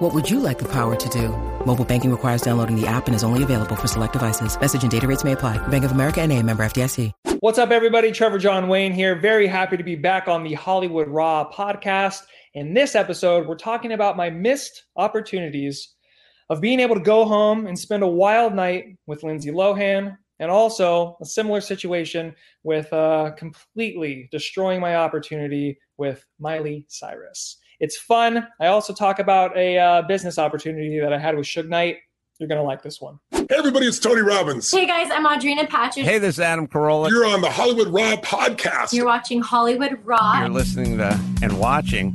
What would you like the power to do? Mobile banking requires downloading the app and is only available for select devices. Message and data rates may apply. Bank of America and a member FDIC. What's up, everybody? Trevor John Wayne here. Very happy to be back on the Hollywood Raw podcast. In this episode, we're talking about my missed opportunities of being able to go home and spend a wild night with Lindsay Lohan, and also a similar situation with uh, completely destroying my opportunity with Miley Cyrus. It's fun. I also talk about a uh, business opportunity that I had with Suge Knight. You're going to like this one. Hey, everybody, it's Tony Robbins. Hey, guys, I'm Audrina Patridge. Hey, this is Adam Carolla. You're on the Hollywood Raw podcast. You're watching Hollywood Raw. You're listening to and watching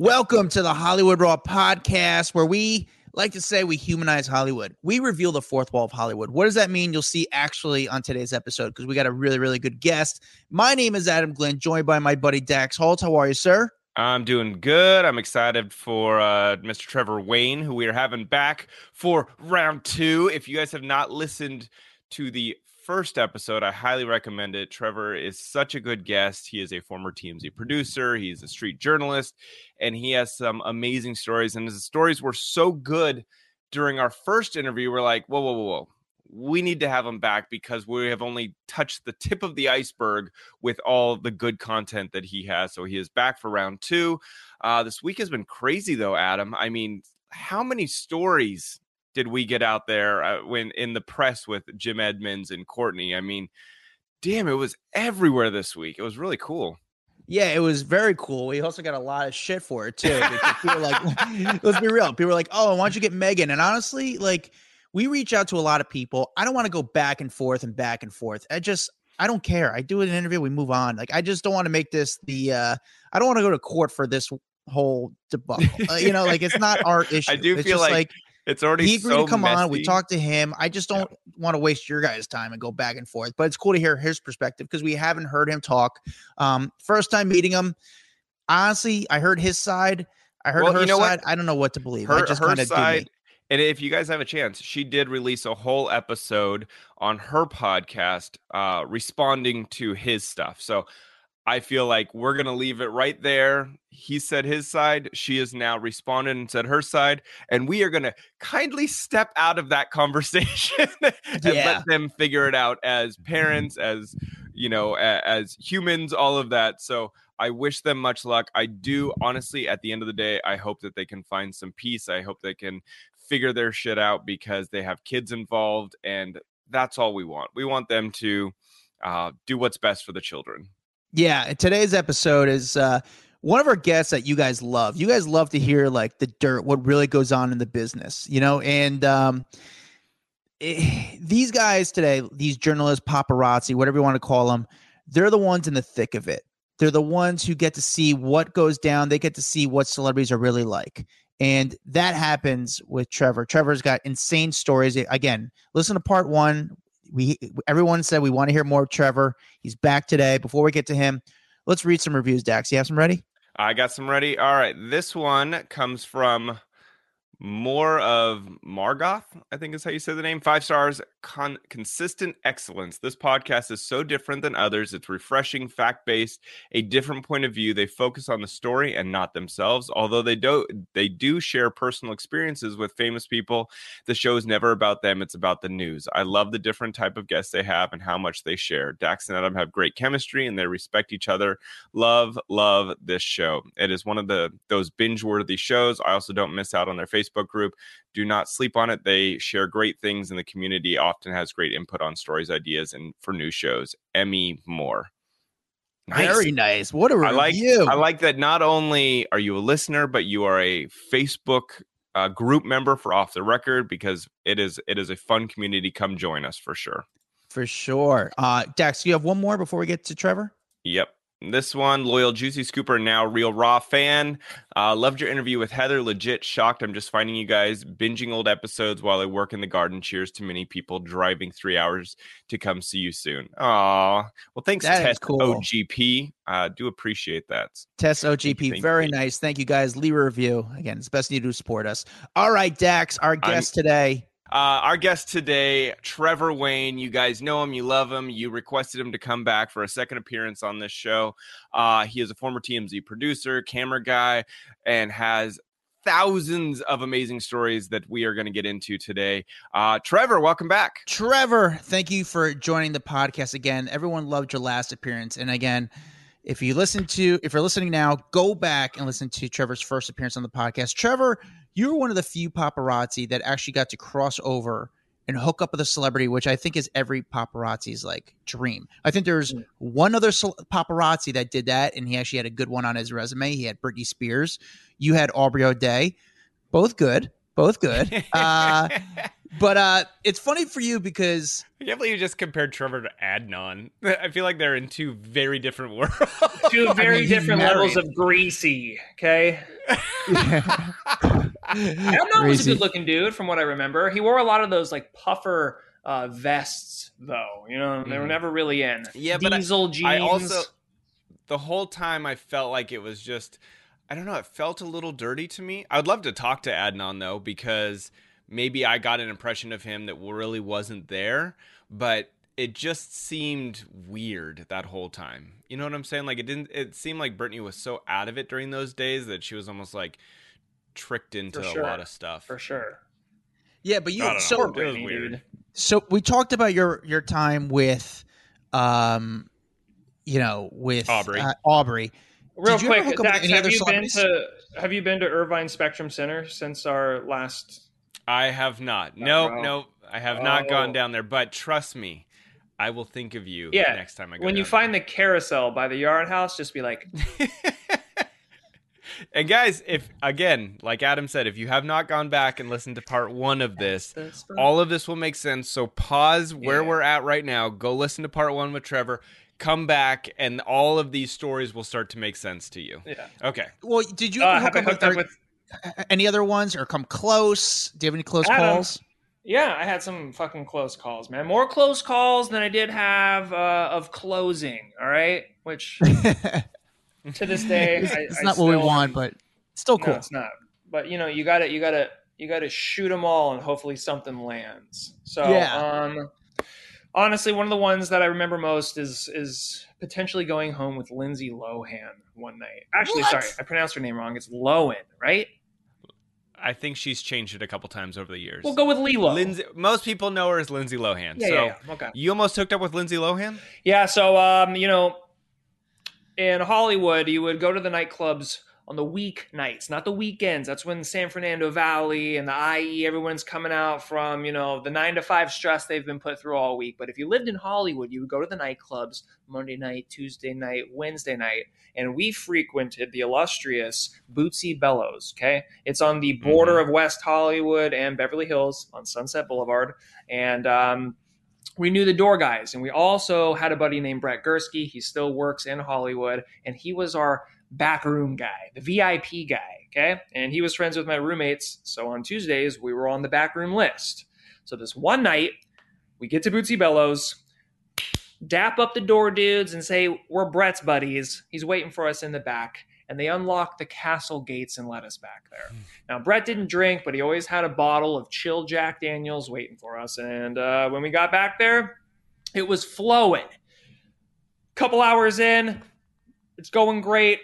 Welcome to the Hollywood Raw podcast, where we like to say we humanize Hollywood. We reveal the fourth wall of Hollywood. What does that mean? You'll see actually on today's episode because we got a really, really good guest. My name is Adam Glynn, joined by my buddy Dax Holt. How are you, sir? I'm doing good. I'm excited for uh, Mr. Trevor Wayne, who we are having back for round two. If you guys have not listened to the first episode, I highly recommend it. Trevor is such a good guest. He is a former TMZ producer, he's a street journalist, and he has some amazing stories. And his stories were so good during our first interview. We're like, whoa, whoa, whoa, whoa. We need to have him back because we have only touched the tip of the iceberg with all the good content that he has. So he is back for round two. Uh, this week has been crazy, though, Adam. I mean, how many stories did we get out there uh, when in the press with Jim Edmonds and Courtney? I mean, damn, it was everywhere this week. It was really cool. Yeah, it was very cool. We also got a lot of shit for it too. people like, let's be real. People were like, "Oh, why don't you get Megan?" And honestly, like, we reach out to a lot of people. I don't want to go back and forth and back and forth. I just, I don't care. I do an interview, we move on. Like, I just don't want to make this the. uh I don't want to go to court for this whole debacle. uh, you know, like it's not our issue. I do it's feel like, like it's already he agreed so to come messy. on. We talked to him. I just don't want to waste your guys' time and go back and forth. But it's cool to hear his perspective because we haven't heard him talk. Um, first time meeting him, honestly, I heard his side. I heard Well, her you know what? side. I don't know what to believe. I her, just her kind of side and if you guys have a chance she did release a whole episode on her podcast uh responding to his stuff so i feel like we're gonna leave it right there he said his side she has now responded and said her side and we are gonna kindly step out of that conversation and Yeah. let them figure it out as parents as you know as humans all of that so I wish them much luck. I do honestly, at the end of the day, I hope that they can find some peace. I hope they can figure their shit out because they have kids involved, and that's all we want. We want them to uh, do what's best for the children. Yeah, today's episode is uh one of our guests that you guys love. You guys love to hear like the dirt, what really goes on in the business, you know, and um eh, these guys today, these journalists, paparazzi, whatever you want to call them, they're the ones in the thick of it. They're the ones who get to see what goes down. They get to see what celebrities are really like. And that happens with Trevor. Trevor's got insane stories. Again, listen to part one. We everyone said we want to hear more of Trevor. He's back today. Before we get to him, let's read some reviews. Dax, you have some ready? I got some ready. All right. This one comes from more of Margoth, I think is how you say the name. Five stars, con- consistent excellence. This podcast is so different than others. It's refreshing, fact based, a different point of view. They focus on the story and not themselves. Although they do they do share personal experiences with famous people. The show is never about them. It's about the news. I love the different type of guests they have and how much they share. Dax and Adam have great chemistry and they respect each other. Love, love this show. It is one of the those binge worthy shows. I also don't miss out on their Facebook group. Do not sleep on it. They share great things, and the community often has great input on stories, ideas, and for new shows. Emmy Moore. Very nice. What a I like review. I like that not only are you a listener, but you are a Facebook uh, group member for Off the Record because it is it is a fun community. Come join us for sure. For sure. Uh, Dax, you have one more before we get to Trevor? Yep. This one, loyal Juicy Scooper, now real raw fan. Uh, loved your interview with Heather. Legit shocked. I'm just finding you guys binging old episodes while I work in the garden. Cheers to many people driving three hours to come see you soon. Aw. Well, thanks, That Test cool. OGP. Uh, do appreciate that. Test OGP. Thank you. Very nice. Thank you guys. Leave a review. Again, it's best you do to support us. All right, Dax, our guest today. Uh, our guest today, Trevor Wayne. You guys know him, you love him. You requested him to come back for a second appearance on this show. Uh, he is a former TMZ producer, camera guy, and has thousands of amazing stories that we are going to get into today. Uh, Trevor, welcome back. Trevor, thank you for joining the podcast again. Everyone loved your last appearance. And again, if you listen to if you're listening now, go back and listen to Trevor's first appearance on the podcast. Trevor, you were one of the few paparazzi that actually got to cross over and hook up with a celebrity, which I think is every paparazzi's like dream. I think there's one other paparazzi that did that, and he actually had a good one on his resume. He had Britney Spears. You had Aubrey O'Day. Both good. Both good. Uh, but uh, it's funny for you because I can't believe you just compared Trevor to Adnan. I feel like they're in two very different worlds. Two very he's different levels of greasy. Okay. Adnan was a good looking dude from what I remember. He wore a lot of those like puffer uh, vests, though. You know, they were Mhm. never really in. Yeah, but I- diesel jeans. I also the whole time I felt like it was just I don't know, it felt a little dirty to me. I'd love to talk to Adnan though because maybe I got an impression of him that really wasn't there, but it just seemed weird that whole time. You know what I'm saying? Like it didn't it seemed like Britney was so out of it during those days that she was almost like tricked into For a lot of stuff. for sure. yeah, but you don't so Poor Britney, weird. so we talked about your your time with um you know with Aubrey. uh, Aubrey. Real Did you quick, hook Dax, have other you been to have you been to Irvine Spectrum Center since our last? I have not. Not No, wrong. no, I have not Oh. gone down there, but trust me, I will think of you Yeah, next time I go When you down find the carousel by the yard house, just be like, and guys, if again, like Adam said, if you have not gone back and listened to part one of this, all of this will make sense. So pause where Yeah. we're at right now. Go listen to part one with Trevor. Come back, and all of these stories will start to make sense to you. yeah. Okay. Well, did you Uh, ever have hook up hooked up with? Any other ones or come close? Do you have any close Adam. calls? Yeah, I had some fucking close calls, man. More close calls than I did have uh, of closing. All right, which to this day, it's, I, it's not what we want, but still No, cool. it's not. But you know, you got to you got to you got to shoot them all, and hopefully something lands. So, Yeah. um, honestly, one of the ones that I remember most is is potentially going home with Lindsay Lohan one night. Actually, What? sorry, I pronounced her name wrong. It's Lohan, right? I think she's changed it a couple times over the years. We'll go with Lilo. Lindsay. Most people know her as Lindsay Lohan. Yeah, so yeah, yeah. Okay. you almost hooked up with Lindsay Lohan. Yeah, so um, you know, in Hollywood, you would go to the nightclubs on the weeknights, not the weekends. That's when San Fernando Valley and the IE, everyone's coming out from, you know, the nine to five stress they've been put through all week. But if you lived in Hollywood, you would go to the nightclubs Monday night, Tuesday night, Wednesday night, and we frequented the illustrious Bootsy Bellows. Okay. It's on the border of West Hollywood and Beverly Hills on Sunset Boulevard. And um we knew the door guys and we also had a buddy named brett gursky he still works in hollywood and he was our backroom guy the vip guy okay and he was friends with my roommates so on tuesdays we were on the backroom list so this one night we get to bootsy bellows dap up the door dudes and say we're brett's buddies he's waiting for us in the back and they unlock the castle gates and let us back there now, Brett didn't drink, but he always had a bottle of chill Jack Daniels waiting for us. And uh, when we got back there, it was flowing. Couple hours in, it's going great.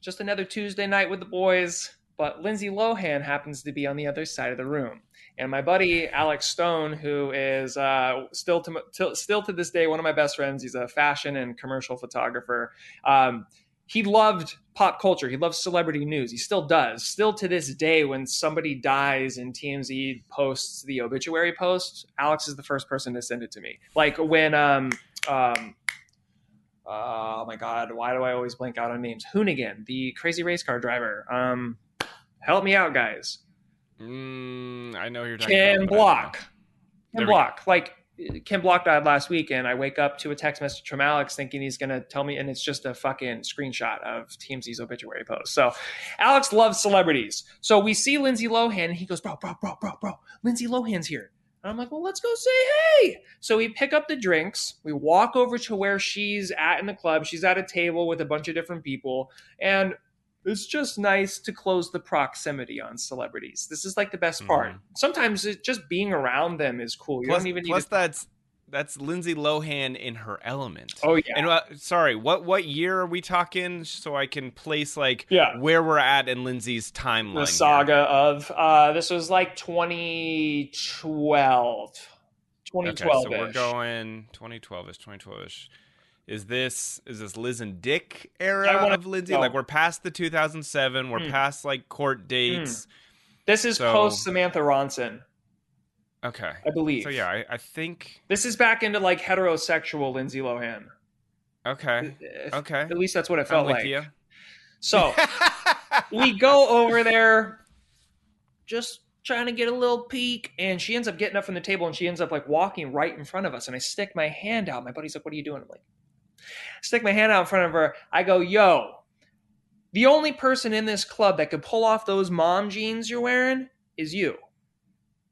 Just another Tuesday night with the boys. But Lindsay Lohan happens to be on the other side of the room. And my buddy Alex Stone, who is uh, still to till- still to this day one of my best friends, he's a fashion and commercial photographer. Um, he loved pop culture. He loved celebrity news. He still does. Still to this day, when somebody dies and TMZ posts the obituary post, Alex is the first person to send it to me. Like when um um oh my god, why do I always blank out on names? Hoonigan, the crazy race car driver. Um, help me out, guys. Mm, I know you're talking Ken about. Block. know. Ken There we Block. Like Ken Block died last week, and I wake up to a text message from Alex thinking he's gonna tell me, and it's just a fucking screenshot of TMZ's obituary post. So Alex loves celebrities. So we see Lindsay Lohan, and he goes, Bro, bro, bro, bro, bro, Lindsay Lohan's here. And I'm like, well, let's go say hey. So we pick up the drinks. We walk over to where she's at in the club. She's at a table with a bunch of different people. And it's just nice to close the proximity on celebrities. This is like the best part. Mhm. Sometimes it, just being around them is cool. You Plus, don't even need plus to. that's that's Lindsay Lohan in her element. Oh, yeah. And uh, sorry, what what year are we talking? So I can place like Yeah. where we're at in Lindsay's timeline. the here. saga of uh this was like 2012 Okay, 2012 so we're going 2012 ish, 2012 ish. Is this is this Liz and Dick era wanna of Lindsay? know. Like we're past the 2007. We're Hmm. past like court dates. this is So- post samantha ronson Okay. i believe So yeah, I, I think this is back into like heterosexual lindsay lohan. Okay, eh, okay. at least that's what it felt like. you. so we go over there just trying to get a little peek and she ends up getting up from the table and she ends up like walking right in front of us and i stick my hand out. My buddy's like what are you doing? I'm like stick my hand out in front of her. I go yo the only person in this club that could pull off those mom jeans you're wearing is you.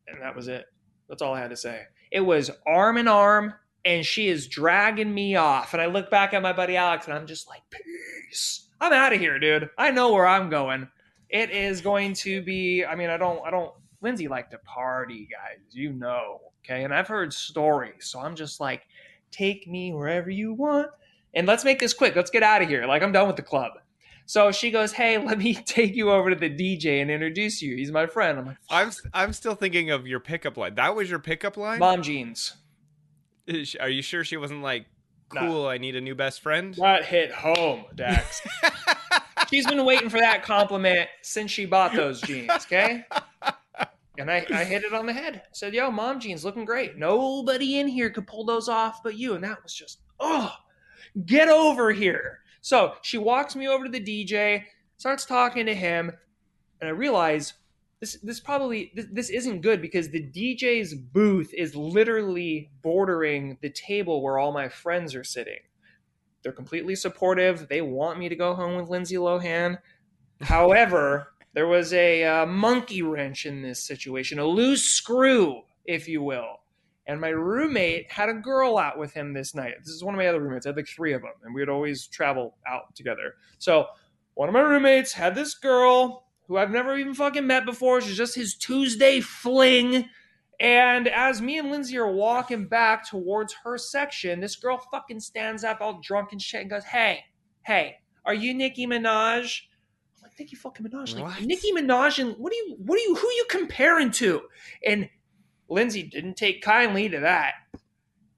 And that was it that's all i had to say. It was arm in arm and she is dragging me off. And i look back at my buddy alex and i'm just like peace. I'm out of here dude. I know where i'm going. It is going to be i mean i don't i don't lindsay like to party guys you know okay? And i've heard stories so i'm just like take me wherever you want. And let's make this quick. Let's get out of here. Like i'm done with the club so she goes hey let me take you over to the dj and introduce you he's my friend i'm like I'm I'm still thinking of your pickup line. That was your pickup line. mom jeans she- Are you sure she wasn't like Nah. cool? I need a new best friend. that hit home dax she's been waiting for that compliment since she bought those jeans okay and I, I hit it on the head said yo mom jeans looking great nobody in here could pull those off but you and that was just oh get over here so she walks me over to the dj starts talking to him and i realize this this probably this, this isn't good because the dj's booth is literally bordering the table where all my friends are sitting. They're completely supportive. They want me to go home with lindsay lohan. However there was a uh, monkey wrench in this situation a loose screw if you will and my roommate had a girl out with him this night. This is one of my other roommates. I had like three of them, and we would always travel out together. So one of my roommates had this girl who I've never even fucking met before. She's just his Tuesday fling. And as me and Lindsay are walking back towards her section, this girl fucking stands up all drunk and shit and goes, Hey, hey, are you Nicki Minaj? I'm like, Nicki fucking Minaj. Like, What? Nicki Minaj and what are you what are you who are you comparing to? And Lindsay didn't take kindly to that.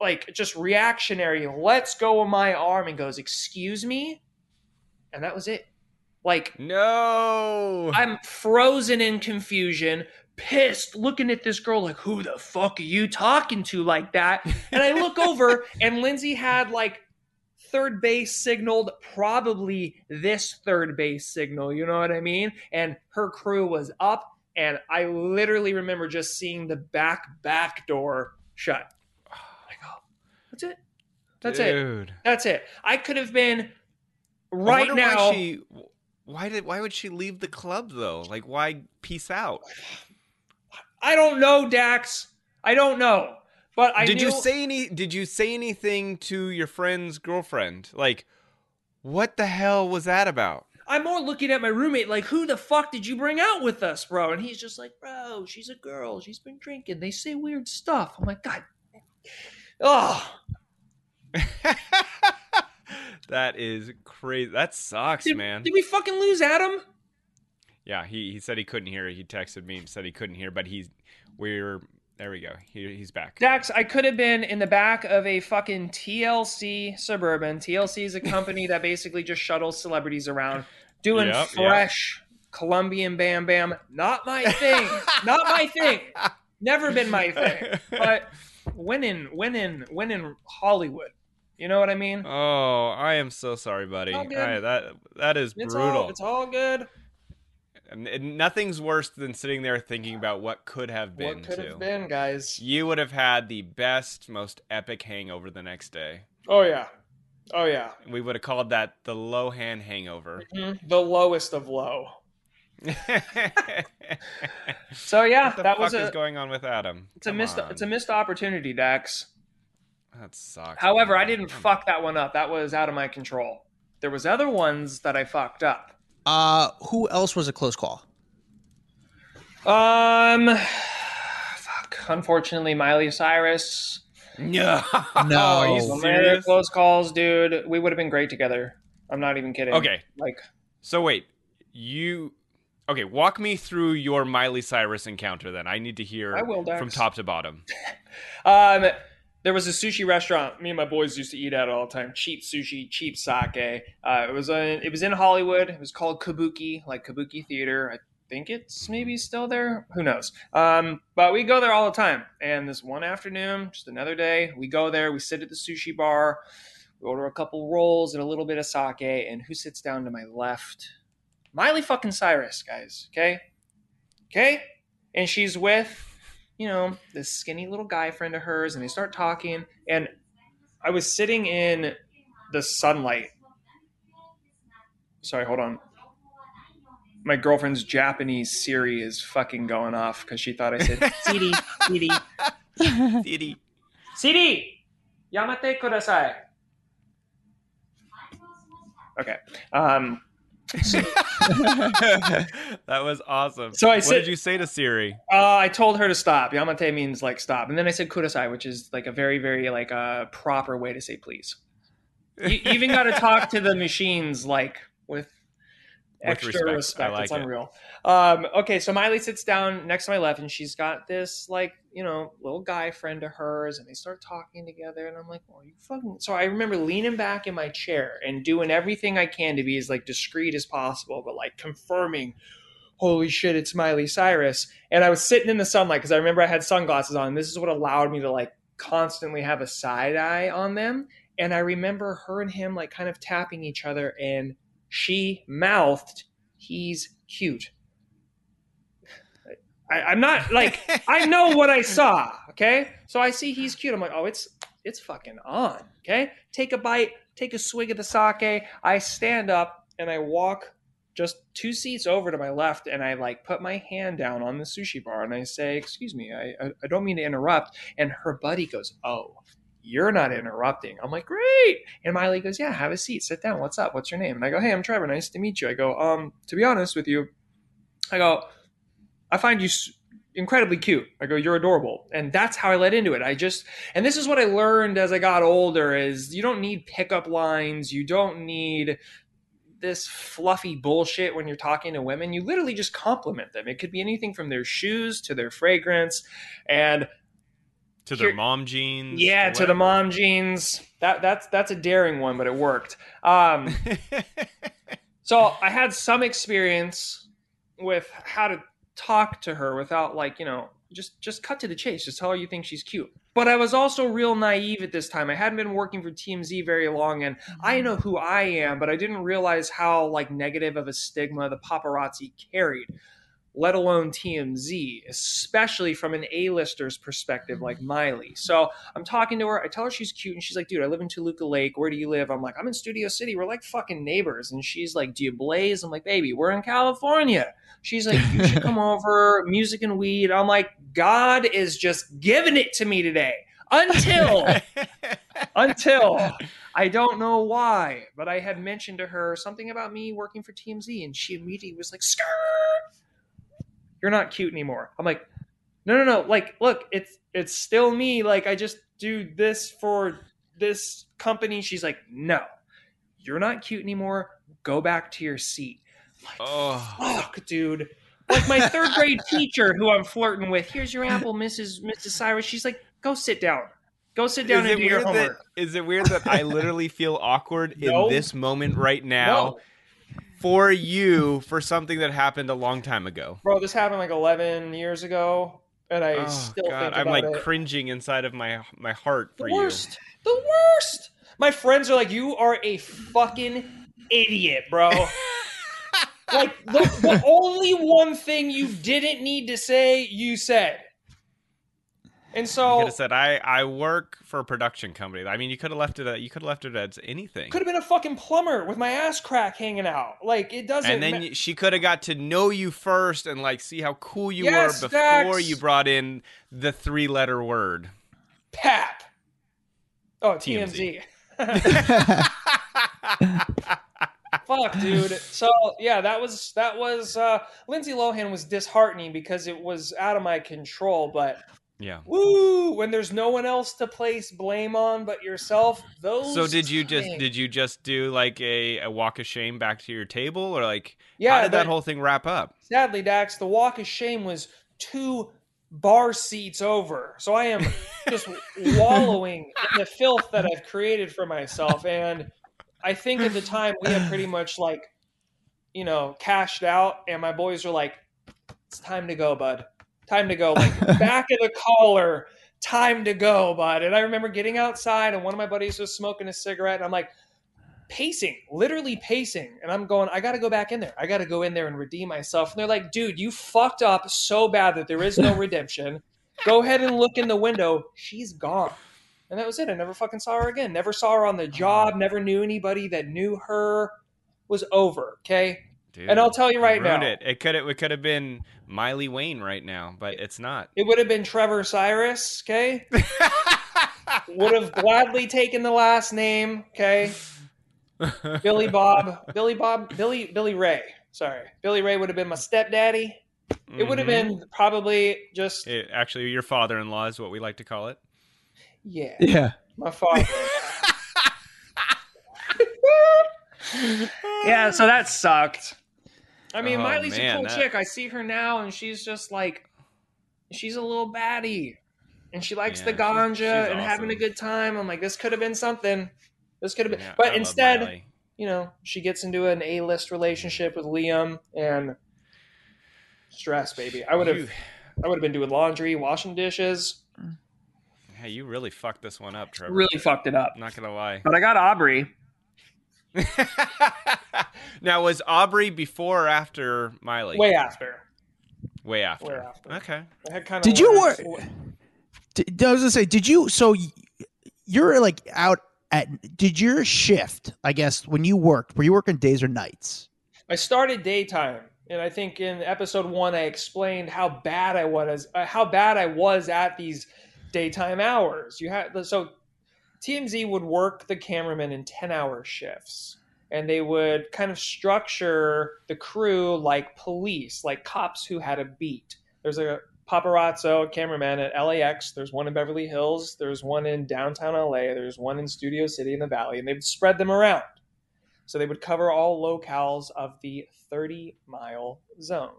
Like just reactionary, let's go of my arm and goes, Excuse me? And that was it. Like No. I'm frozen in confusion, pissed, looking at this girl like, who the fuck are you talking to like that? And I look over and Lindsay had like third base signaled, probably this third base signal, you know what I mean? And her crew was up, and I literally remember just seeing the back back door shut. Go, oh, that's it. That's it. That's it. I could have been right now. Why, she, why did why would she leave the club though? Like why peace out? I don't know, Dax. I don't know. But I did you say any did you say anything to your friend's girlfriend? Like what the hell was that about? I'm more looking at my roommate like, who the fuck did you bring out with us, bro? And he's just like, bro, she's a girl. She's been drinking. They say weird stuff. I'm like, God. Oh, that is crazy. That sucks, did, man. did we fucking lose Adam? Yeah, he, he said he couldn't hear. He texted me and said he couldn't hear, but he's we're there we go. He, he's back. Dax, I could have been in the back of a fucking TLC Suburban. TLC is a company that basically just shuttles celebrities around doing Yep, yep. fresh Colombian Bam Bam. Not my thing. Not my thing. Never been my thing. But when in when in when in Hollywood, You know what I mean? Oh, I am so sorry, buddy. All. I- that that is It's brutal. all it's all good. And- nothing's worse than sitting there thinking about what could have been. What could too. have been, guys? You would have had the best, most epic hangover the next day. Oh yeah, oh yeah. We would have called that the Lohan hangover. Mhm. The lowest of low. So yeah, what the that fuck was a is going on with Adam? it's a missed on. it's a missed opportunity, Dax. That sucks. However, man. I didn't fuck that one up. That was out of my control. There was other ones that I fucked up. Uh, who else was a close call? Um, fuck. Unfortunately, Miley Cyrus. No, No. Are you Some very serious? close calls, dude. We would have been great together. I'm not even kidding. Okay, Like, so wait, you okay? Walk me through your Miley Cyrus encounter. Then I need to hear I will, Dax. from top to bottom. um, there was a sushi restaurant me and my boys used to eat at all the time. Cheap sushi, cheap sake. Uh, it was a, it was in Hollywood. It was called Kabuki, like Kabuki Theater. I think it's maybe still there. Who knows? Um, but we go there all the time. And this one afternoon, just another day, we go there. We sit at the sushi bar. We order a couple rolls and a little bit of sake. And who sits down to my left? Miley fucking Cyrus, guys. Okay, okay. And she's with you know, this skinny little guy friend of hers, and they start talking. And I was sitting in the sunlight. Sorry, hold on. My girlfriend's Japanese Siri is fucking going off because she thought I said CD, CD, Diddy. CD, yamate kudasai. Okay. Um, that was awesome. So I what said- did you say to Siri? Uh, I told her to stop. Yamate means like stop, and then I said kudasai, which is like a very, very like a proper way to say please. You even got to talk to the machines like with extra respect. Respect. like it's it. unreal. Um, okay, so Miley sits down next to my left, and she's got this like you know little guy friend of hers, and they start talking together, and I'm like, "Oh, you fucking." So I remember leaning back in my chair and doing everything I can to be as like discreet as possible, but like confirming holy shit, it's Miley Cyrus. And I was sitting in the sunlight because I remember I had sunglasses on. And this is what allowed me to like constantly have a side eye on them. And I remember her and him like kind of tapping each other, and she mouthed, "He's cute." I, I'm not like I know what I saw. Okay, so I see he's cute. I'm like, oh, it's it's fucking on. Okay, take a bite, take a swig of the sake. I stand up and I walk just two seats over to my left, and I like put my hand down on the sushi bar and I say, "Excuse me, I I, I don't mean to interrupt." And her buddy goes, "Oh." You're not interrupting. I'm like, great. And Miley goes, Yeah, have a seat. Sit down. What's up? What's your name? And I go, Hey, I'm Trevor. Nice to meet you. I go, Um, to be honest with you, I go, I find you incredibly cute. I go, you're adorable. And that's how I led into it. I just, and this is what I learned as I got older is you don't need pickup lines. You don't need this fluffy bullshit when you're talking to women. You literally just compliment them. It could be anything from their shoes to their fragrance. And To their Here- mom jeans? yeah, to the mom jeans. That that's that's a daring one, but it worked. Um, so I had some experience with how to talk to her without like, you know, just just cut to the chase. Just tell her you think she's cute. But I was also real naive at this time. I hadn't been working for TMZ very long and I know who I am, but I didn't realize how like negative of a stigma the paparazzi carried, let alone TMZ, especially from an A-lister's perspective like mm-hmm. Miley. So I'm talking to her. I tell her she's cute, and she's like, "Dude, I live in Toluca Lake. Where do you live?" I'm like, "I'm in Studio City. We're like fucking neighbors." And she's like, "Do you blaze?" I'm like, "Baby, we're in California." She's like, "You should come over. Music and weed." I'm like, "God is just giving it to me today." Until until I don't know why, but I had mentioned to her something about me working for TMZ, and she immediately was like, "Skirt, you're not cute anymore." I'm like, "No, no, no! Like, look, it's it's still me. Like, I just do this for this company." She's like, "No, you're not cute anymore. Go back to your seat." oh. Fuck, dude. Like my third grade teacher who I'm flirting with. Here's your apple, Mrs. Mrs. Cyrus. She's like, "Go sit down. Go sit down Is and do your weird that, homework." is it weird that I literally feel awkward No. in this moment right now No. For you for something that happened a long time ago? Bro, this happened like 11 years ago, and I oh still God, think I'm like it. cringing inside of my my heart for. The worst, the worst. My friends are like, "You are a fucking idiot, bro." like the, the only one thing you didn't need to say, you said. And You so could have said, "I I work for a production company." I mean, you could have left it. At, you could have left it as anything. could have been a fucking plumber with my ass crack hanging out. Like it doesn't. and then ma- she could have got to know you first and like see how cool you Yes, were before Dax. you brought in the three letter word. Pap. Oh, TMZ. TMZ. Fuck, dude. So yeah, that was that was uh Lindsay Lohan was disheartening because it was out of my control, but yeah. woo, when there's no one else to place blame on but yourself, those So did you just did you just do like a, a walk of shame back to your table or like Yeah, how did that whole thing wrap up? Sadly, Dax, the walk of shame was two bar seats over. So I am just wallowing in the filth that I've created for myself. And I think at the time we had pretty much like, you know, cashed out, and my boys were like, it's time to go, bud. Time to go. Like, back of the collar, time to go, bud. And I remember getting outside, and one of my buddies was smoking a cigarette, and I'm like, pacing, literally pacing. And I'm going, I got to go back in there. I got to go in there and redeem myself. And they're like, dude, you fucked up so bad that there is no redemption. Go ahead and look in the window. She's gone. And that was it. I never fucking saw her again. Never saw her on the uh-huh. job. Never knew anybody that knew her. Was over. Okay. Dude, And I'll tell you right now. it. It could have it could have been Miley Wayne right now, but it's not. It would have been Trevor Cyrus. Okay. would have gladly taken the last name. Okay. Billy Bob, Billy Bob, Billy Billy Ray. Sorry, Billy Ray would have been my stepdaddy. It would have mm-hmm. been probably just It- actually your father-in-law is what we like to call it. yeah, Yeah. my father. yeah, so that sucked. I mean, Oh, Miley's man, a cool that- chick. I see her now, and she's just like, she's a little baddie, and she likes the Yeah, she's- ganja she's and having a good time. I'm like, this could have been something. This could have been, Yeah, but love instead, you know, she gets into an A-list relationship with Liam and stress, baby. I would have, You- I would have been doing laundry, washing dishes. Hey, you really fucked this one up, Trevor. Really fucked it up. Not gonna lie. But I got Aubrey. now was Aubrey before or after Miley? Way after. Way after. Way after. Okay. I had kind of. Did you work? Did, I was gonna say, did you? So you're like out at? Did your shift? I guess when you worked, were you working days or nights? I started daytime, and I think in episode one I explained how bad I was, uh, how bad I was at these daytime hours. You had so TMZ would work the cameramen in ten-hour shifts, and they would kind of structure the crew like police, like cops who had a beat. There's a paparazzo cameraman at LAX. There's one in Beverly Hills. There's one in downtown LA. There's one in Studio City in the Valley, and they'd spread them around. So they would cover all locales of the 30 mile zone.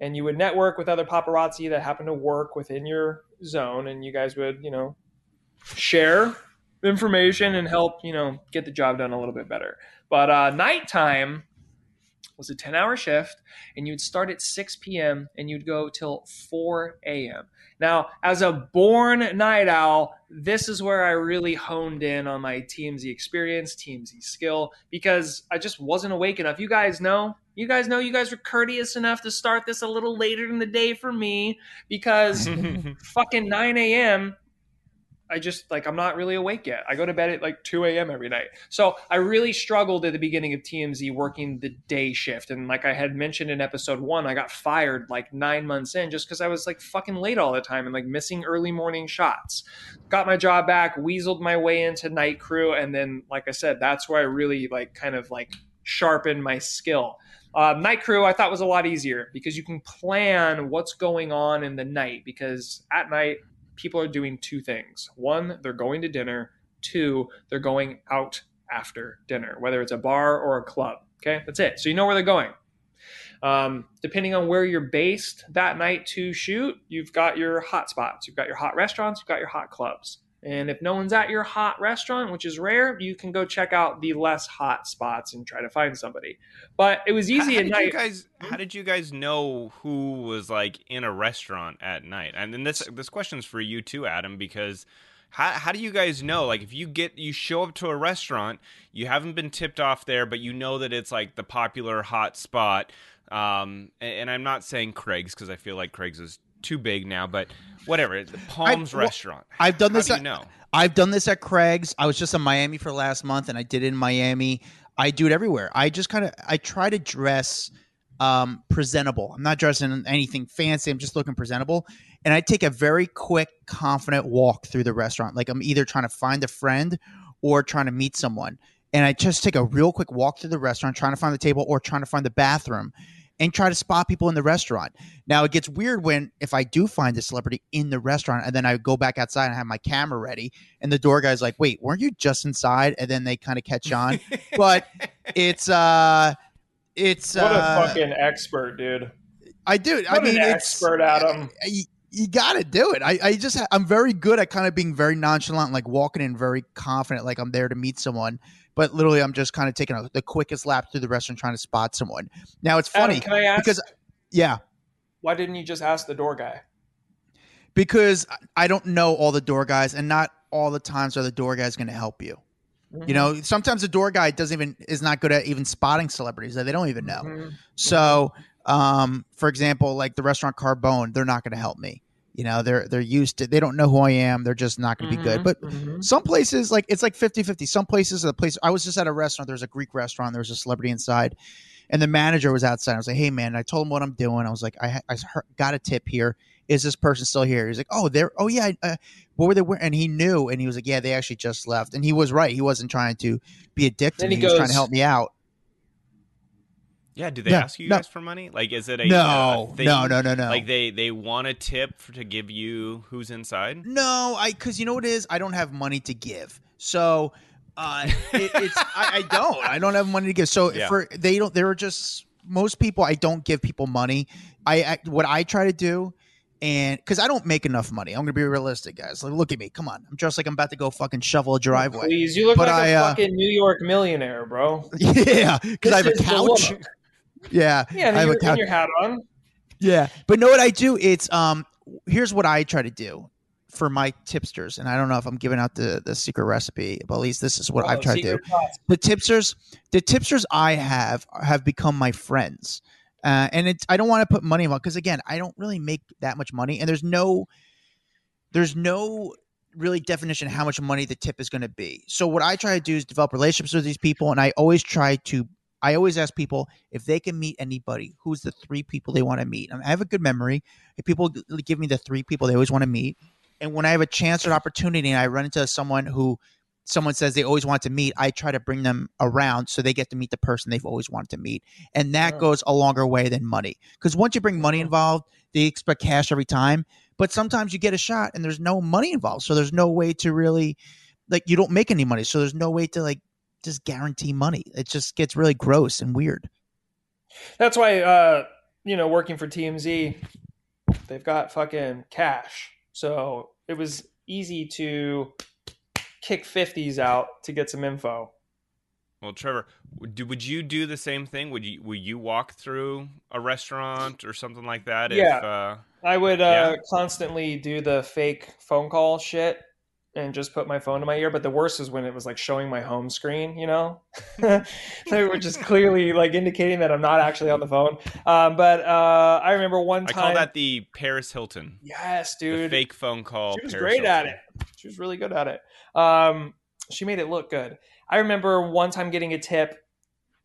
And you would network with other paparazzi that happen to work within your zone, and you guys would, you know, share information and help, you know, get the job done a little bit better. But uh, nighttime was a 10 hour shift, and you'd start at 6 p.m. and you'd go till 4 a.m. Now, as a born night owl, this is where I really honed in on my TMZ experience, TMZ skill, because I just wasn't awake enough. You guys know, you guys know, you guys were courteous enough to start this a little later in the day for me because fucking 9 a.m. I just like I'm not really awake yet. I go to bed at like 2 a.m. every night. So I really struggled at the beginning of TMZ working the day shift. And like I had mentioned in episode one, I got fired like nine months in just because I was like fucking late all the time and like missing early morning shots. Got my job back, weaseled my way into night crew, and then like I said, that's where I really like kind of like sharpened my skill. Uh, night crew I thought was a lot easier because you can plan what's going on in the night because at night people are doing two things. One, they're going to dinner. Two, they're going out after dinner, whether it's a bar or a club. Okay, that's it. So you know where they're going. Um, depending on where you're based that night to shoot, you've got your hot spots, you've got your hot restaurants, you've got your hot clubs. And if no one's at your hot restaurant, which is rare, you can go check out the less hot spots and try to find somebody. But it was easy how at night. You guys, how did you guys know who was like in a restaurant at night? And then this this question's for you too, Adam, because How how do you guys know? Like if you get you show up to a restaurant, you haven't been tipped off there, but you know that it's like the popular hot spot. Um, and, and I'm not saying Craig's because I feel like Craig's is too big now, but whatever. The Palms well, restaurant. I've done How this do at- you know? I've done this at Craig's. I was just in Miami for last month, and I did it in Miami. I do it everywhere. I just kind of I try to dress um, presentable. I'm not dressing in anything fancy. I'm just looking presentable, and I take a very quick, confident walk through the restaurant. Like I'm either trying to find a friend or trying to meet someone, and I just take a real quick walk through the restaurant, trying to find the table or trying to find the bathroom. And try to spot people in the restaurant. Now it gets weird when if I do find the celebrity in the restaurant and then I go back outside and have my camera ready and the door guy's like, "Wait, weren't you just inside?" And then they kind of catch on. but it's uh it's What a uh, fucking expert, dude. I do. I What mean, an it's expert, Adam. You, you got to do it. I, I just I'm very good at kind of being very nonchalant, like walking in very confident, like I'm there to meet someone. But literally, I'm just kind of taking a, the quickest lap through the restaurant, trying to spot someone. Now it's funny Adam, can I ask? because yeah, why didn't you just ask the door guy? because I don't know all the door guys, and not all the times are the door guys going to help you. Mm-hmm. You know, sometimes the door guy doesn't even is not good at even spotting celebrities that they don't even know. Mhm. So, um, for example, like the restaurant Carbone, they're not going to help me. You know, they're they're used to they don't know who I am. They're just not going to be good. Mhm, But mhm. some places like it's like 50-50. Some places are the place I was just at a restaurant, there's a Greek restaurant, there was a celebrity inside. And the manager was outside. I was like, "Hey man," I told him what I'm doing. I was like, "I, I got a tip here. Is this person still here?" He's like, "Oh, they're. Oh yeah. Uh, what were they wearing?" And he knew, and he was like, "Yeah, they actually just left." And he was right. He wasn't trying to be a dick to me. he He, was trying to help me out. Yeah, do they No, ask you no. guys for money? Like, is it a No, a thing? no, no, no, no. Like they they want a tip for, to give you who's inside. No, I because you know what it is. I don't have money to give, so uh, it, it's I, I don't. I don't have money to give. So Yeah. for they don't. There are just most people. I don't give people money. I, I what I try to do, and because I don't make enough money. I'm gonna be realistic, guys. Like, look at me. Come on. I'm dressed like I'm about to go fucking shovel a driveway. Please, you look But like I, a uh, fucking New York millionaire, bro. yeah, because I have a This the couch. Yeah, Yeah, I have a your, couch. your hat on. Yeah, but know what I do? It's um. Here's what I try to do for my tipsters, and I don't know if I'm giving out the the secret recipe, but at least this is what I've Oh, tried to do. secret. The tipsters, the tipsters I have have become my friends, uh, and it's I don't want to put money on because again, I don't really make that much money, and there's no, there's no really definition how much money the tip is going to be. So what I try to do is develop relationships with these people, and I always try to. I always ask people if they can meet anybody, who's the three people they want to meet. I, mean, I have a good memory. If people give me the three people they always want to meet, and when I have a chance or an opportunity, and I run into someone who someone says they always want to meet, I try to bring them around so they get to meet the person they've always wanted to meet. And that goes a longer way than money. Because once you bring money involved, they expect cash every time. But sometimes you get a shot and there's no money involved. So there's no way to really, like, you don't make any money. So there's no way to, like, just guarantee money. It just gets really gross and weird. That's why, uh, you know, working for TMZ, they've got fucking cash. So it was easy to kick 50s out to get some info. Well, Trevor, would, would you do the same thing? Would you would you walk through a restaurant or something like that? Yeah. If, uh, I would uh, Yeah. constantly do the fake phone call shit and just put my phone to my ear. But the worst is when it was like showing my home screen, you know, they were just clearly like indicating that I'm not actually on the phone. Um, but uh, I remember one time. I time. call that the Paris Hilton, yes, the dude. fake phone call. She was Paris great at it. She was really good at it. Um, she made it look good. I remember one time getting a tip.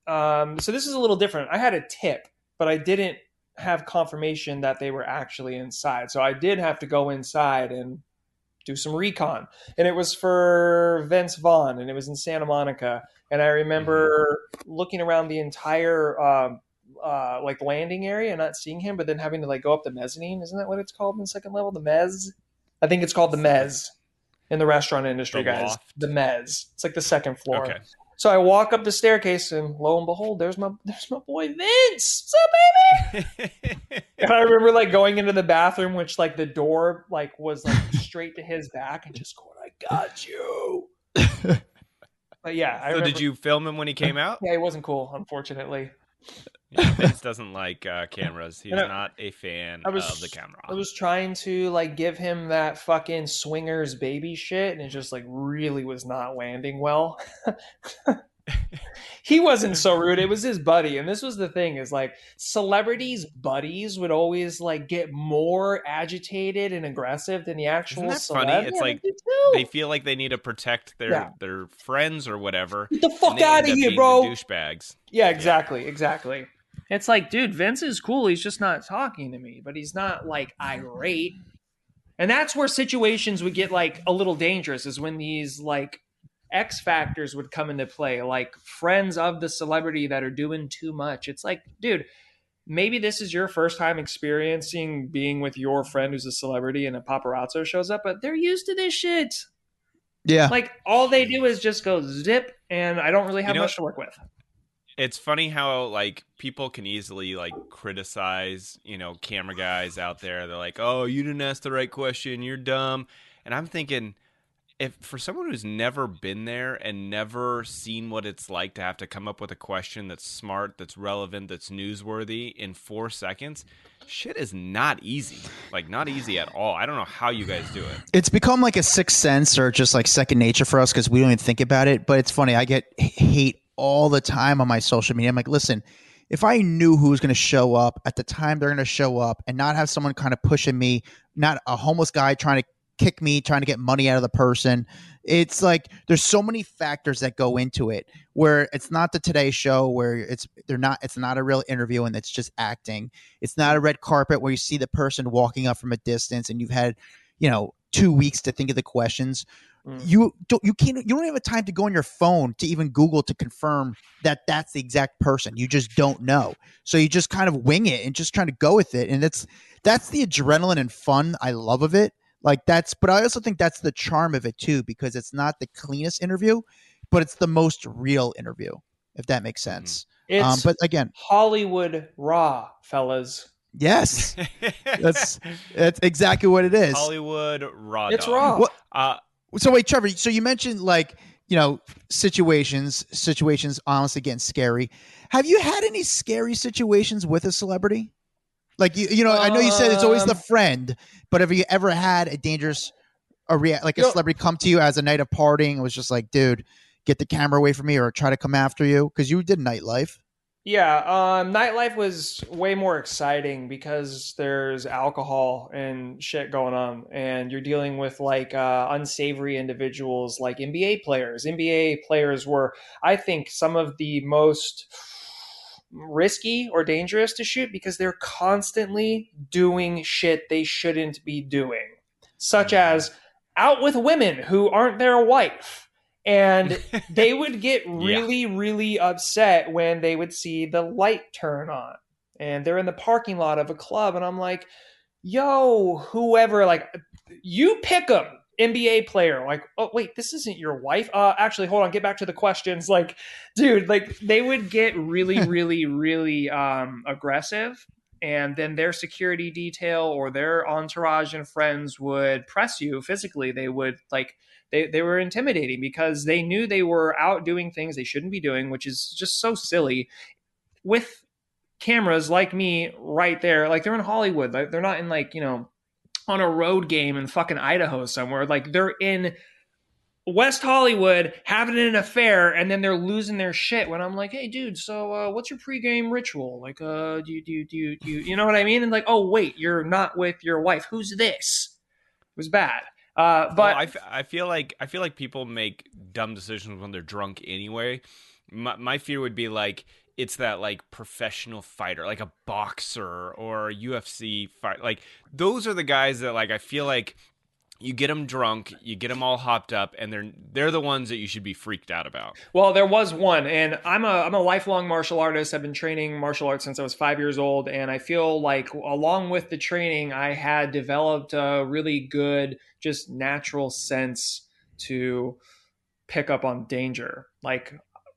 Um, so this is a little different. I had a tip, but I didn't have confirmation that they were actually inside. So I did have to go inside and do some recon. And it was for Vince Vaughn, and it was in Santa Monica. And I remember looking around the entire um, uh, like landing area and not seeing him, but then having to like go up the mezzanine. Isn't that what it's called in the second level? The mez. I think it's called the mez in the restaurant industry, The guys. loft? The mez. It's like the second floor. Okay. So I walk up the staircase, and lo and behold, there's my there's my boy Vince. What's up, baby? And I remember like going into the bathroom, which like the door like was like straight to his back, and just going, "I got you." but yeah, I so remember, did you film him when he came out? Yeah, he wasn't cool, unfortunately. Yeah, Vince doesn't like uh, cameras. He's I- not a fan was- of the camera. I was trying to like give him that fucking swingers baby shit, and it just like really was not landing well. he wasn't so rude. It was his buddy, and this was the thing: is like celebrities' buddies would always like get more agitated and aggressive than the actual. that funny? It's Yeah, like they feel like they need to protect their Yeah. their friends or whatever. Get the fuck out of here, bro. douchebags. Yeah, exactly, exactly. It's like, dude, Vince is cool. He's just not talking to me, but he's not like irate. And that's where situations would get like a little dangerous is when these like X factors would come into play, like friends of the celebrity that are doing too much. It's like, dude, maybe this is your first time experiencing being with your friend who's a celebrity and a paparazzo shows up, but they're used to this shit. Yeah. Like all they do is just go zip, and I don't really have know- much to work with. It's funny how like people can easily like criticize, you know, camera guys out there. They're like, "Oh, you didn't ask the right question. You're dumb." And I'm thinking if for someone who's never been there and never seen what it's like to have to come up with a question that's smart, that's relevant, that's newsworthy in 4 seconds, shit is not easy. Like not easy at all. I don't know how you guys do it. it's become like a sixth sense or just like second nature for us because we don't even think about it. But it's funny. I get hate all the time on my social media. I'm like, listen, if I knew who was going to show up at the time they're going to show up and not have someone kind of pushing me, not a homeless guy trying to kick me, trying to get money out of the person. It's like there's so many factors that go into it where it's not the Today Show where it's they're not it's not a real interview and it's just acting. It's not a red carpet where you see the person walking up from a distance and you've had, you know, two weeks to think of the questions. Mm. You don't you can't you don't have a time to go on your phone to even Google to confirm that that's the exact person. You just don't know. So you just kind of wing it and just trying to go with it. And it's that's the adrenaline and fun I love of it. Like that's but I also think that's the charm of it too, because it's not the cleanest interview, but it's the most real interview, if that makes sense. It's Um, but again, Hollywood raw, fellas. yes, that's that's exactly what it is. Hollywood raw. It's dog. raw. What- Uh, So wait, Trevor. So you mentioned like you know situations, situations honestly getting scary. Have you had any scary situations with a celebrity? Like you, you know, I know you said it's always the Um, friend, but have you ever had a dangerous, a rea- like a celebrity come to you as a night of partying It was just like, dude, get the camera away from me or try to come after you because you did nightlife. Yeah, um, nightlife was way more exciting because there's alcohol and shit going on, and you're dealing with like uh, unsavory individuals, like NBA players. NBA players were, I think, some of the most risky or dangerous to shoot because they're constantly doing shit they shouldn't be doing, such as out with women who aren't their wife. And they would get really, really upset when they would see the light turn on. And they're in the parking lot of a club, and I'm like, yo, whoever, like, you pick them. NBA player, like, oh wait, this isn't your wife. Uh, actually, hold on, get back to the questions. Like, dude, like they would get really, really, really um, aggressive, and then their security detail or their entourage and friends would press you physically. They would like they they were intimidating because they knew they were out doing things they shouldn't be doing, which is just so silly. With cameras like me right there, like they're in Hollywood, like they're not in like you know on a road game in fucking Idaho somewhere. Like they're in West Hollywood having an affair and then they're losing their shit when I'm like, hey dude, so uh, what's your pregame ritual? Like, uh, do you, do you, do you, do you, you know what I mean? And like, oh wait, you're not with your wife. Who's this? It was bad. Uh, but Well, I, f- I feel like I feel like people make dumb decisions when they're drunk anyway. My, my fear would be like it's that like professional fighter, like a boxer or a UFC fight. Like those are the guys that like I feel like you get them drunk, you get them all hopped up, and they're they're the ones that you should be freaked out about. Well, there was one, and I'm a I'm a lifelong martial artist. I've been training martial arts since I was five years old, and I feel like along with the training, I had developed a really good, just natural sense to pick up on danger. Like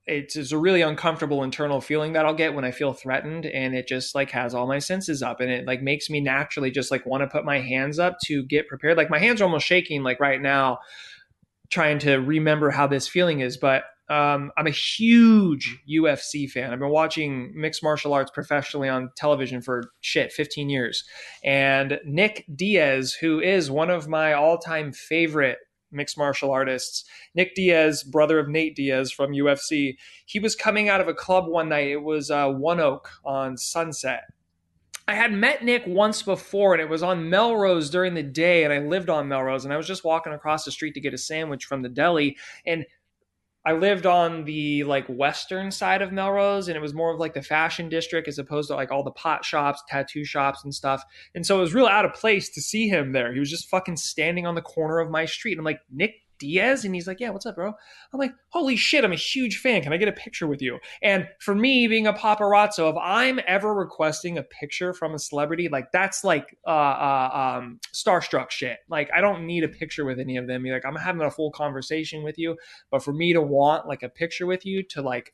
it's, it's a really uncomfortable internal feeling that I'll get when I feel threatened, and it just like has all my senses up, and it like makes me naturally just like want to put my hands up to get prepared. Like my hands are almost shaking like right now, trying to remember how this feeling is, but Um, I'm a huge UFC fan. I've been watching mixed martial arts professionally on television for shit 15 years. And Nick Diaz, who is one of my all time favorite mixed martial artists, Nick Diaz, brother of Nate Diaz from UFC, he was coming out of a club one night. It was uh, One Oak on Sunset. I had met Nick once before, and it was on Melrose during the day, and I lived on Melrose, and I was just walking across the street to get a sandwich from the deli, and I lived on the like western side of Melrose, and it was more of like the fashion district as opposed to like all the pot shops, tattoo shops, and stuff. And so it was real out of place to see him there. He was just fucking standing on the corner of my street. and I'm like, Nick Diaz? And he's like, Yeah, what's up, bro? I'm like, Holy shit, I'm a huge fan. Can I get a picture with you? And for me, being a paparazzo, if I'm ever requesting a picture from a celebrity, like that's like uh, uh um starstruck shit. Like I don't need a picture with any of them. You're Like I'm having a full conversation with you, but for me to want like a picture with you to like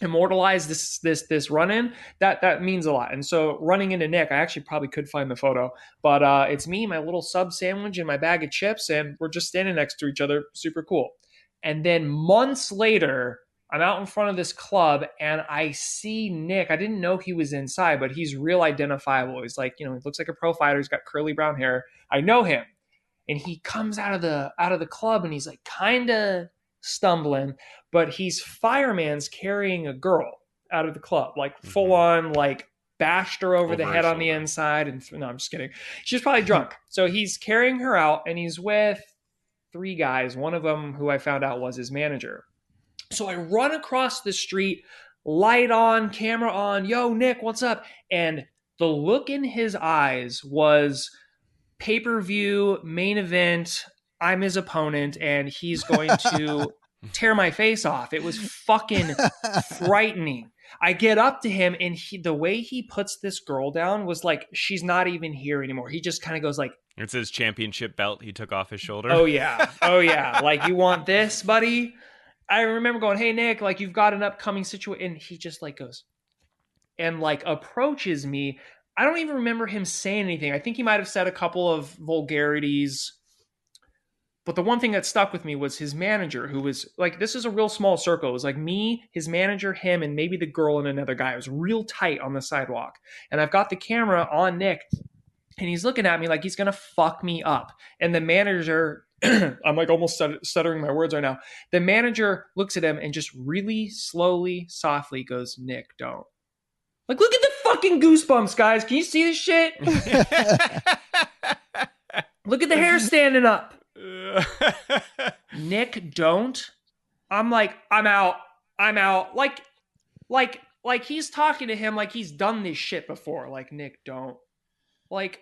immortalize this this this run in that that means a lot. And so running into nick i actually probably could find the photo but uh it's me my little sub sandwich and my bag of chips and we're just standing next to each other. Super cool. And then months later i'm out in front of this club and i see nick. I didn't know he was inside but he's real identifiable. He's like you know he looks like a pro fighter. He's got curly brown hair. I know him. And he comes out of the out of the club and he's like kind of stumbling, but he's fireman's carrying a girl out of the club, like mm-hmm. full on, like bashed her over, Over the head on the inside. And no, I'm just kidding. She's probably drunk. So he's carrying her out, and he's with three guys. One of them, who I found out was his manager. So I run across the street, light on, camera on. Yo, Nick, what's up? And the look in his eyes was pay per view, main event. I'm his opponent, and he's going to tear my face off. It was fucking frightening. I get up to him, and he, the way he puts this girl down was like she's not even here anymore. He just kind of goes like, It's his championship belt he took off his shoulder. Oh yeah. Oh yeah. like you want this, buddy? I remember going, "Hey Nick, like you've got an upcoming situation." And he just like goes and like approaches me. I don't even remember him saying anything. I think he might have said a couple of vulgarities. But the one thing that stuck with me was his manager, who was like, this is a real small circle. It was like me, his manager, him, and maybe the girl and another guy. It was real tight on the sidewalk. And I've got the camera on Nick, and he's looking at me like he's gonna fuck me up. And the manager, I'm like almost stuttering my words right now. The manager looks at him and just really slowly, softly goes, Nick, don't. Like, look at the fucking goosebumps, guys. Can you see this shit? look at the hair standing up. Nick, don't. I'm like, I'm out. I'm out. Like, like, like he's talking to him like he's done this shit before. Like, Nick, don't. Like,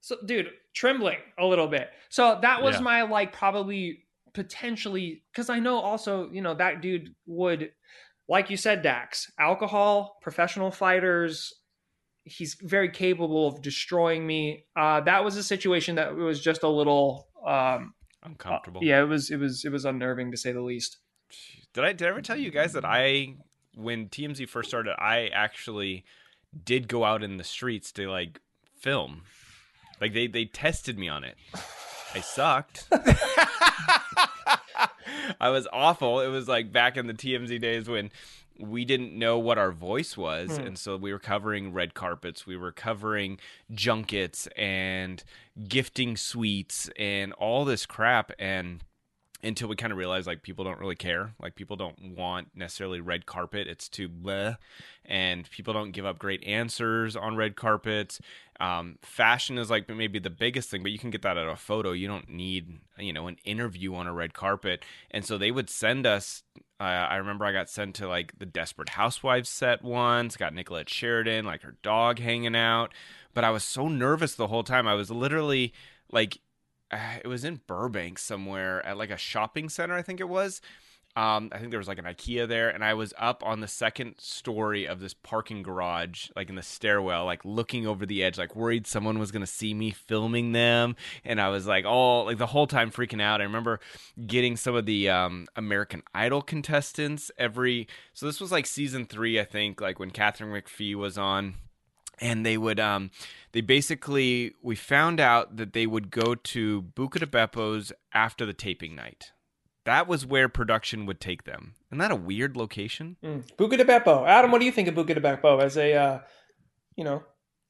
so, dude, trembling a little bit. So that was Yeah. my like probably potentially because I know also you know that dude would, like you said, Dax, alcohol, professional fighters. He's very capable of destroying me. Uh, that was a situation that was just a little um, Uncomfortable. yeah, it was it was it was unnerving to say the least. Did I did I ever tell you guys that I when TMZ first started, I actually did go out in the streets to like film. Like they they tested me on it. I sucked. I was awful. It was like back in the TMZ days when we didn't know what our voice was Hmm. and so we were covering red carpets we were covering junkets and gifting suites and all this crap and until we kind of realized like people don't really care. Like people don't want necessarily red carpet it's too bleh and people don't give up great answers on red carpets. Um, fashion is like maybe the biggest thing but you can get that out of a photo. You don't need you know an interview on a red carpet. And so they would send us uh, i remember i got sent to like the desperate housewives set once got nicolette sheridan like her dog hanging out but i was so nervous the whole time i was literally like it was in Burbank somewhere at like a shopping center, I think it was. Um, I think there was like an IKEA there, and I was up on the second story of this parking garage, like in the stairwell, like looking over the edge, like worried someone was gonna see me filming them, and I was like, all like the whole time freaking out. I remember getting some of the um, American Idol contestants every. So this was like season three, I think, like when Katharine McPhee was on and they would um they basically we found out that they would go to Buca Beppo's after the taping night. That was where production would take them. Isn't that a weird location? Mm. Buca di Beppo. Adam, what do you think of Buca di Beppo as a, uh, you know,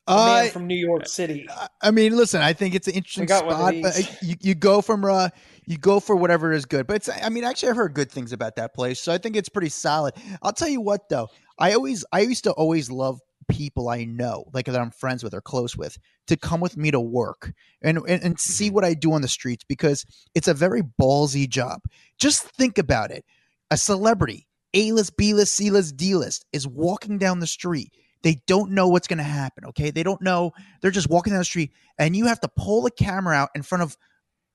a Uh, man from New York City? I mean, listen, I think it's an interesting got spot, but you, you go from uh, you go for whatever is good. But it's, I mean, actually, I've heard good things about that place, so I think it's pretty solid. I'll tell you what, though, I always, I used to always love people I know, like that I'm friends with or close with, to come with me to work and and, and see mm-hmm. what I do on the streets because it's a very ballsy job. Just think about it: a celebrity, A list, B list, C list, D list, is walking down the street. They don't know what's going to happen. Okay, they don't know. They're just walking down the street, and you have to pull the camera out in front of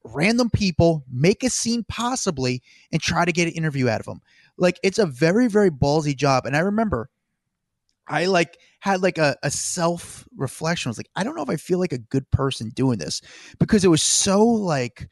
random people, make a scene possibly, and try to get an interview out of them. Like it's a very, very ballsy job. And I remember I like had like a, a self reflection. I was like, I don't know if I feel like a good person doing this because it was so like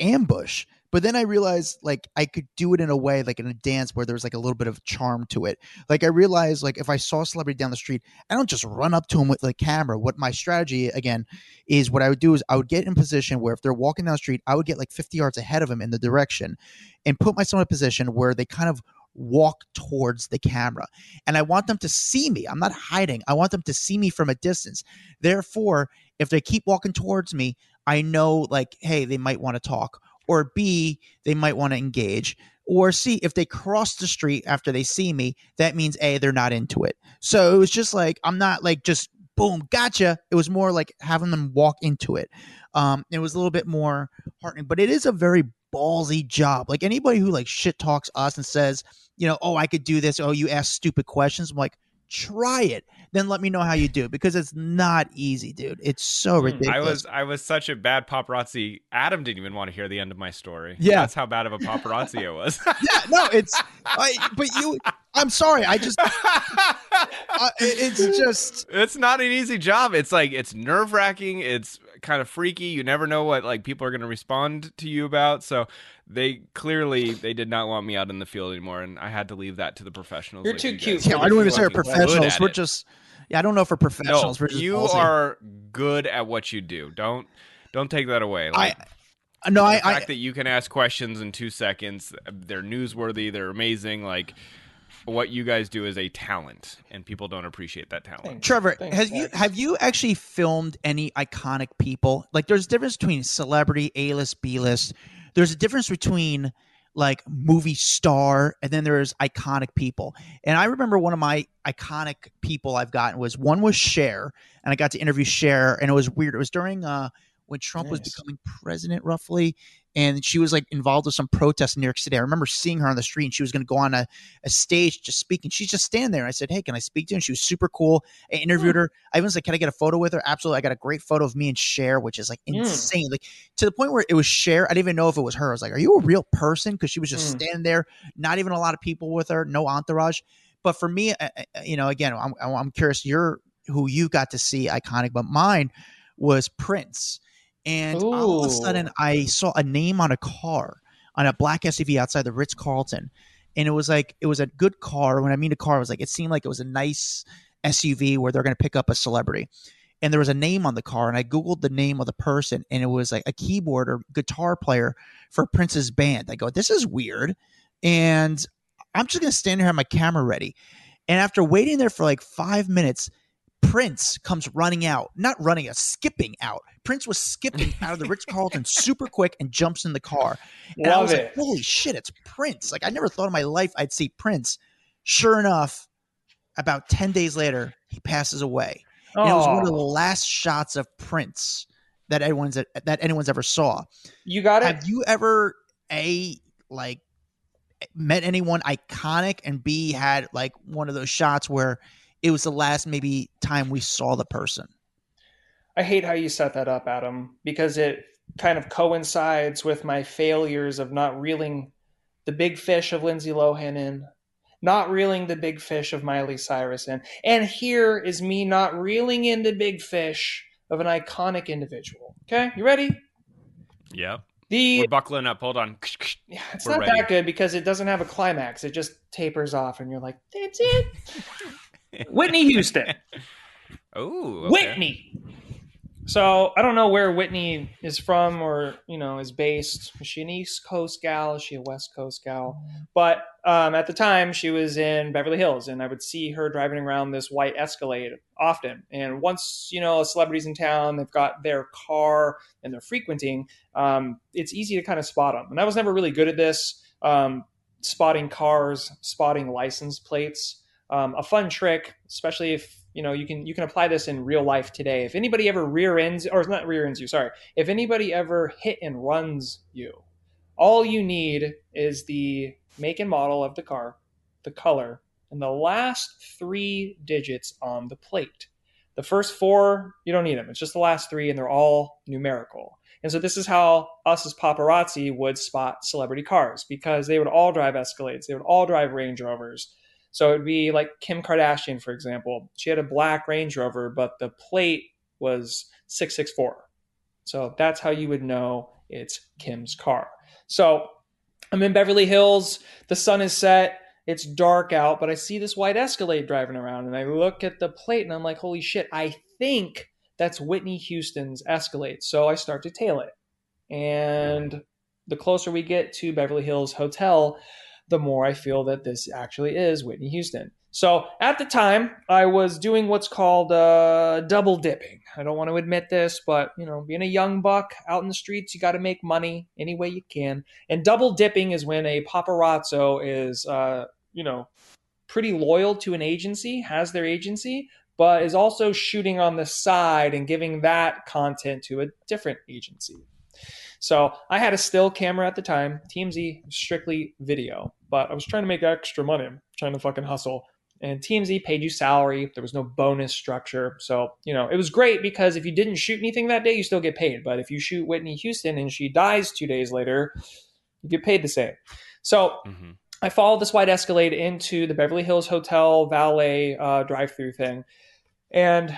ambush. But then I realized like I could do it in a way like in a dance where there's like a little bit of charm to it. Like I realized like if I saw a celebrity down the street, I don't just run up to him with the camera. What my strategy again is what I would do is I would get in position where if they're walking down the street, I would get like 50 yards ahead of them in the direction and put myself in a position where they kind of walk towards the camera. And I want them to see me. I'm not hiding. I want them to see me from a distance. Therefore, if they keep walking towards me, I know like, hey, they might want to talk. Or B, they might want to engage. Or C, if they cross the street after they see me, that means A, they're not into it. So it was just like, I'm not like just boom, gotcha. It was more like having them walk into it. Um, it was a little bit more heartening, but it is a very ballsy job. Like anybody who like shit talks us and says, you know, oh, I could do this. Oh, you ask stupid questions. I'm like, try it. Then let me know how you do because it's not easy, dude. It's so Hmm. ridiculous. I was I was such a bad paparazzi. Adam didn't even want to hear the end of my story. Yeah. that's how bad of a paparazzi I was. yeah, no, it's. I, but you, I'm sorry. I just, uh, it's just. it's not an easy job. It's like it's nerve wracking. It's kind of freaky. You never know what like people are going to respond to you about. So they clearly they did not want me out in the field anymore, and I had to leave that to the professionals. You're like too you cute Yeah, I don't even say we're Good professionals. at We're just. Yeah, I don't know if we're professionals. No, we're just you ballsy. are good at what you do. Don't don't take that away. Like, uh, I. No, I. the I fact that you can ask questions in two seconds, they're newsworthy, they're amazing. Like what you guys do is a talent, and people don't appreciate that talent. Thanks. Trevor, Thanks, have you have you actually filmed any iconic people? Like, there's a difference between celebrity, A list, B list. There's a difference between like movie star, and then there's iconic people. And I remember one of my iconic people I've gotten was one was Cher, and I got to interview Cher, and it was weird. It was during uh when Trump was becoming president, roughly, and she was like involved with some protest in New York City. I remember seeing her on the street, and she was going to go on a, a stage just speaking. She's just standing there. And I said, "Hey, can I speak to you?" And she was super cool. I interviewed her. I even said, "Can I get a photo with her?" Absolutely. I got a great photo of me and Cher, which is like Mm. insane, like to the point where it was Cher. I didn't even know if it was her. I was like, "Are you a real person?" Because she was just Mm. standing there, not even a lot of people with her, no entourage. But for me, uh, uh, you know, again, I'm, I'm curious. You're who you got to see iconic, but mine was Prince. And all of a sudden, I saw a name on a car on a black SUV outside the Ritz Carlton, and it was like it was a good car. When I mean a car, it was like it seemed like it was a nice SUV where they're going to pick up a celebrity. And there was a name on the car, and I googled the name of the person, and it was like a keyboard or guitar player for Prince's band. I go, this is weird, and I'm just going to stand here, and have my camera ready. And after waiting there for like five minutes, Prince comes running out, not running out, skipping out. Prince was skipping out of the Ritz Carlton super quick and jumps in the car. And I Love was it. like, holy shit, it's Prince. Like, I never thought in my life I'd see Prince. Sure enough, about 10 days later, he passes away. And it was one of the last shots of Prince that anyone's that anyone's ever saw. you got it. Have you ever a like met anyone iconic and B had like one of those shots where it was the last maybe time we saw the person? I hate how you set that up, Adam, because it kind of coincides with my failures of not reeling the big fish of Lindsay Lohan in, not reeling the big fish of Miley Cyrus in. And here is me not reeling in the big fish of an iconic individual. Okay, you ready? Yep. The We're buckling up. Hold on. yeah, it's We're not ready. that good because it doesn't have a climax. It just tapers off, and you're like, "That's it." Whitney Houston. Oh, okay. Whitney. So I don't know where Whitney is from or you know is based. Is she an East Coast gal? Is she a West Coast gal? But um, at the time, she was in Beverly Hills, and I would see her driving around this white Escalade often. And once you know a celebrity's in town, they've got their car and they're frequenting. Um, it's easy to kind of spot them. And I was never really good at this, um, spotting cars, spotting license plates. Um, a fun trick, especially if you know you can you can apply this in real life today. If anybody ever rear ends or not rear ends you, sorry, if anybody ever hit and runs you, all you need is the make and model of the car, the color, and the last three digits on the plate. The first four, you don't need them. It's just the last three, and they're all numerical. And so this is how us as paparazzi would spot celebrity cars because they would all drive Escalades, they would all drive Range Rovers. So it would be like Kim Kardashian, for example. She had a black Range Rover, but the plate was 664. So that's how you would know it's Kim's car. So I'm in Beverly Hills. The sun is set. It's dark out, but I see this white Escalade driving around and I look at the plate and I'm like, holy shit, I think that's Whitney Houston's Escalade. So I start to tail it. And the closer we get to Beverly Hills Hotel, the more I feel that this actually is Whitney Houston. So at the time, I was doing what's called uh, double dipping. I don't want to admit this, but you know, being a young buck out in the streets, you got to make money any way you can. And double dipping is when a paparazzo is, uh, you know, pretty loyal to an agency, has their agency, but is also shooting on the side and giving that content to a different agency. So I had a still camera at the time, TMZ strictly video, but I was trying to make extra money, I'm trying to fucking hustle. And TMZ paid you salary. There was no bonus structure. So, you know, it was great because if you didn't shoot anything that day, you still get paid. But if you shoot Whitney Houston and she dies two days later, you get paid the same. So Mm-hmm. I followed this white Escalade into the Beverly Hills Hotel valet uh, drive-through thing, and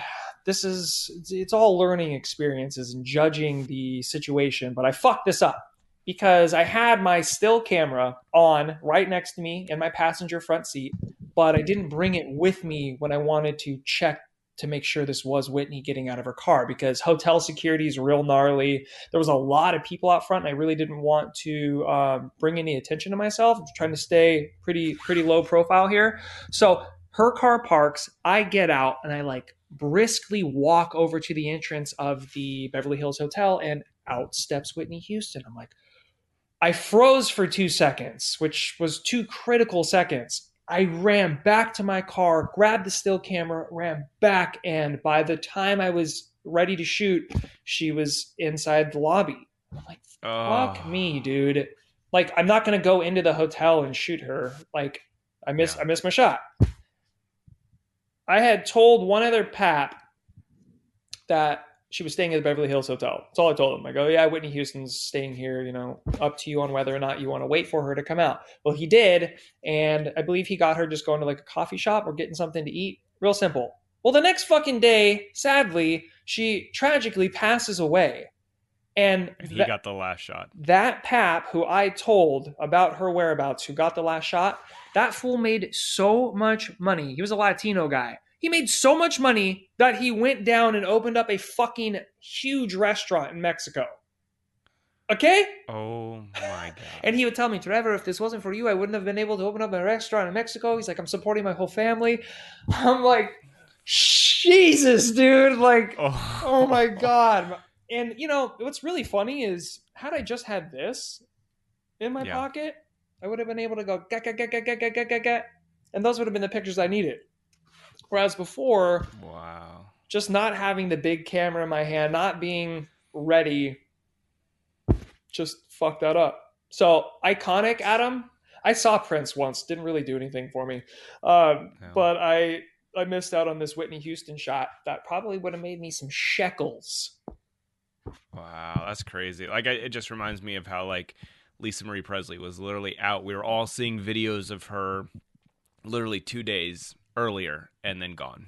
this is it's, all learning experiences and judging the situation. But I fucked this up because I had my still camera on right next to me in my passenger front seat, but I didn't bring it with me when I wanted to check to make sure this was Whitney getting out of her car because hotel security is real gnarly. There was a lot of people out front, and I really didn't want to um, bring any attention to myself. I'm trying to stay pretty pretty low profile here. So her car parks. I get out and I like briskly walk over to the entrance of the Beverly Hills Hotel, and out steps Whitney Houston. I'm like, I froze for two seconds, which was two critical seconds. I ran back to my car, grabbed the still camera, ran back, and by the time I was ready to shoot, she was inside the lobby. I'm like, fuck Oh. me, dude. Like, I'm not gonna go into the hotel and shoot her. Like, I miss Yeah. I missed my shot. I had told one other pap that she was staying at the Beverly Hills Hotel. That's all I told him. I go, yeah, Whitney Houston's staying here. You know, up to you on whether or not you want to wait for her to come out. Well, he did, and I believe he got her just going to like a coffee shop or getting something to eat. Real simple. Well, the next fucking day, sadly, she tragically passes away, and And he that- got the last shot. that pap who I told about her whereabouts, who got the last shot, that fool made so much money. He was a Latino guy. He made so much money that he went down and opened up a fucking huge restaurant in Mexico. Okay? Oh my god. And he would tell me, Trevor, if this wasn't for you, I wouldn't have been able to open up a restaurant in Mexico. He's like, I'm supporting my whole family. I'm like, Jesus, dude. Like, oh, oh my god and you know what's really funny is had i just had this in my Yeah. pocket i would have been able to go get get get get get get get get and those would have been the pictures i needed whereas before Wow. just not having the big camera in my hand not being ready just fucked that up so iconic adam i saw prince once didn't really do anything for me um, Yeah. but i i missed out on this whitney houston shot that probably would have made me some shekels Wow, that's crazy. Like I, it just reminds me of how like Lisa Marie Presley was literally out. We were all seeing videos of her literally 2 days earlier and then gone.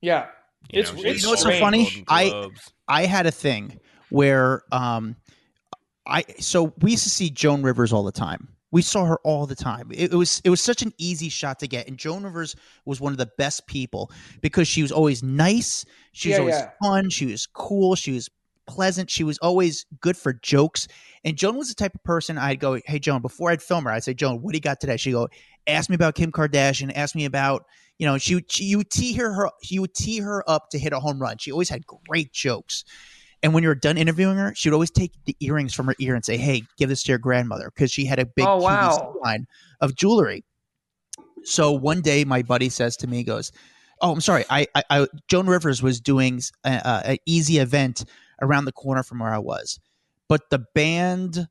Yeah. You It's- know, it's You know what's so funny? I- I had a thing where um I so we used to see Joan Rivers all the time. We saw her all the time. It, it was it was such an easy shot to get, and Joan Rivers was one of the best people because she was always nice. She was Yeah, always yeah. fun. She was cool. She was pleasant. She was always good for jokes. And Joan was the type of person I'd go, "Hey, Joan," before I'd film her, I'd say, "Joan, what do you got today?" She'd go, "Ask me about Kim Kardashian. Ask me about." You know, she would she, you would tee her, her you would tee her up to hit a home run. She always had great jokes. And when you were done interviewing her, she would always take the earrings from her ear and say, "Hey, give this to your grandmother," because she had a big Oh, wow. line of jewelry. So one day, my buddy says to me, "Goes, oh, I'm sorry, I, I, I Joan Rivers was doing a, a easy event around the corner from where I was, but the band,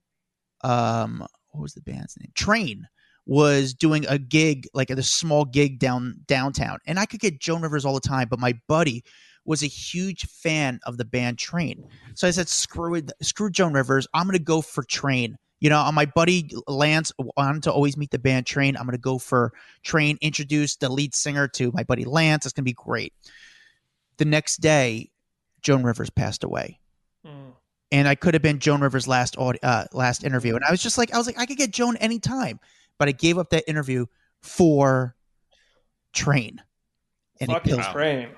um, what was the band's name? Train was doing a gig, like a small gig down downtown, and I could get Joan Rivers all the time, but my buddy was a huge fan of the band Train. So I said, screw it, screw Joan Rivers. I'm gonna go for Train. You know, my buddy Lance wanted to always meet the band Train. I'm gonna go for Train. Introduce the lead singer to my buddy Lance. It's gonna be great. The next day, Joan Rivers passed away Mm. and I could have been Joan Rivers' last aud- uh, last interview. And I was just like, I was like, I could get Joan anytime, but I gave up that interview for Train. And Fucking kills train.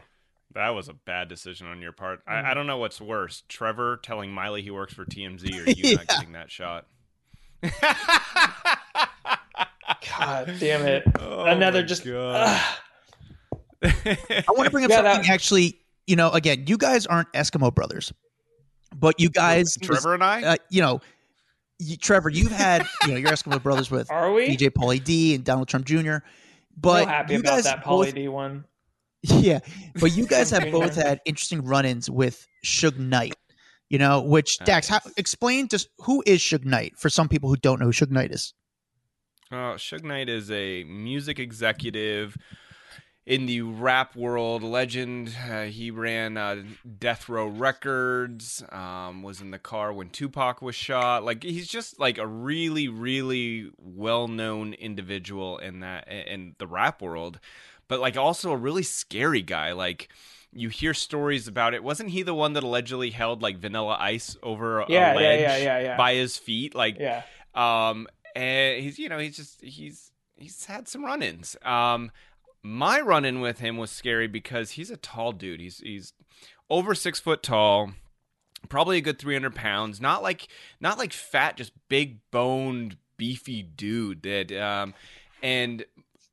That was a bad decision on your part. Mm. I, I don't know what's worse: Trevor telling Miley he works for TMZ, or you not getting that shot. God damn it. Oh Another just. God. I want to bring up Yeah, something that- actually. You know, again, you guys aren't Eskimo brothers, but you guys, Trevor and I. uh, you know, you, Trevor, you've had you know your Eskimo brothers with Are we? DJ Pauly D and Donald Trump Jr. Real But happy you about guys that both Pauly D one. Yeah, but you guys have both had interesting run-ins with Suge Knight. You know, which Dax, how, explain just who is Suge Knight for some people who don't know who Suge Knight is. Uh, Suge Knight is a music executive in the rap world, legend. Uh, he ran uh, Death Row Records. Um, was in the car when Tupac was shot. Like he's just like a really, really well-known individual in that in the rap world, but like also a really scary guy. Like. You hear stories about it. Wasn't he the one that allegedly held like Vanilla Ice over a Yeah, yeah, ledge yeah, yeah, yeah. by his feet? Like, Yeah. um, and he's you know he's just he's he's had some run-ins. Um, my run-in with him was scary because he's a tall dude. He's he's over six foot tall, probably a good three hundred pounds. Not like not like fat, just big boned, beefy dude. That um, and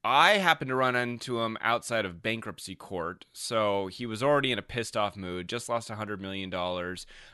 I happened to run into him outside of bankruptcy court. So he was already in a pissed off mood, just lost a $100 million.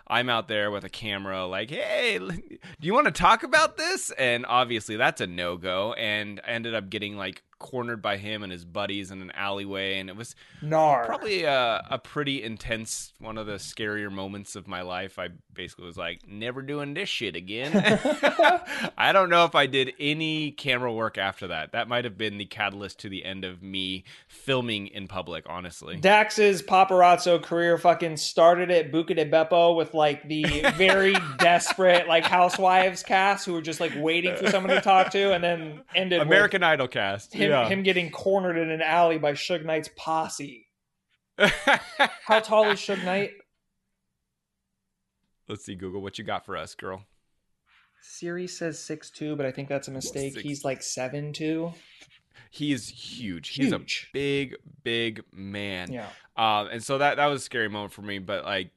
I'm out there with a camera, like, hey, do you want to talk about this? And obviously that's a no go. And I ended up getting like cornered by him and his buddies in an alleyway. And it was Nar. probably a, a pretty intense, one of the scarier moments of my life. I basically was like, never doing this shit again. I don't know if I did any camera work after that. That might have been the catalyst to the end of me filming in public, honestly. Dax's paparazzo career fucking started at Buca di Beppo with like the very desperate like housewives cast who were just like waiting for someone to talk to, and then ended with American Idol cast. Him, yeah. him getting cornered in an alley by Suge Knight's posse. How tall is Suge Knight? Let's see, Google, what you got for us, girl? Siri says six two, but I think that's a mistake. Six- He's like seven two. He is huge. He's a big, big man. Yeah. Um, and so that that was a scary moment for me. But like,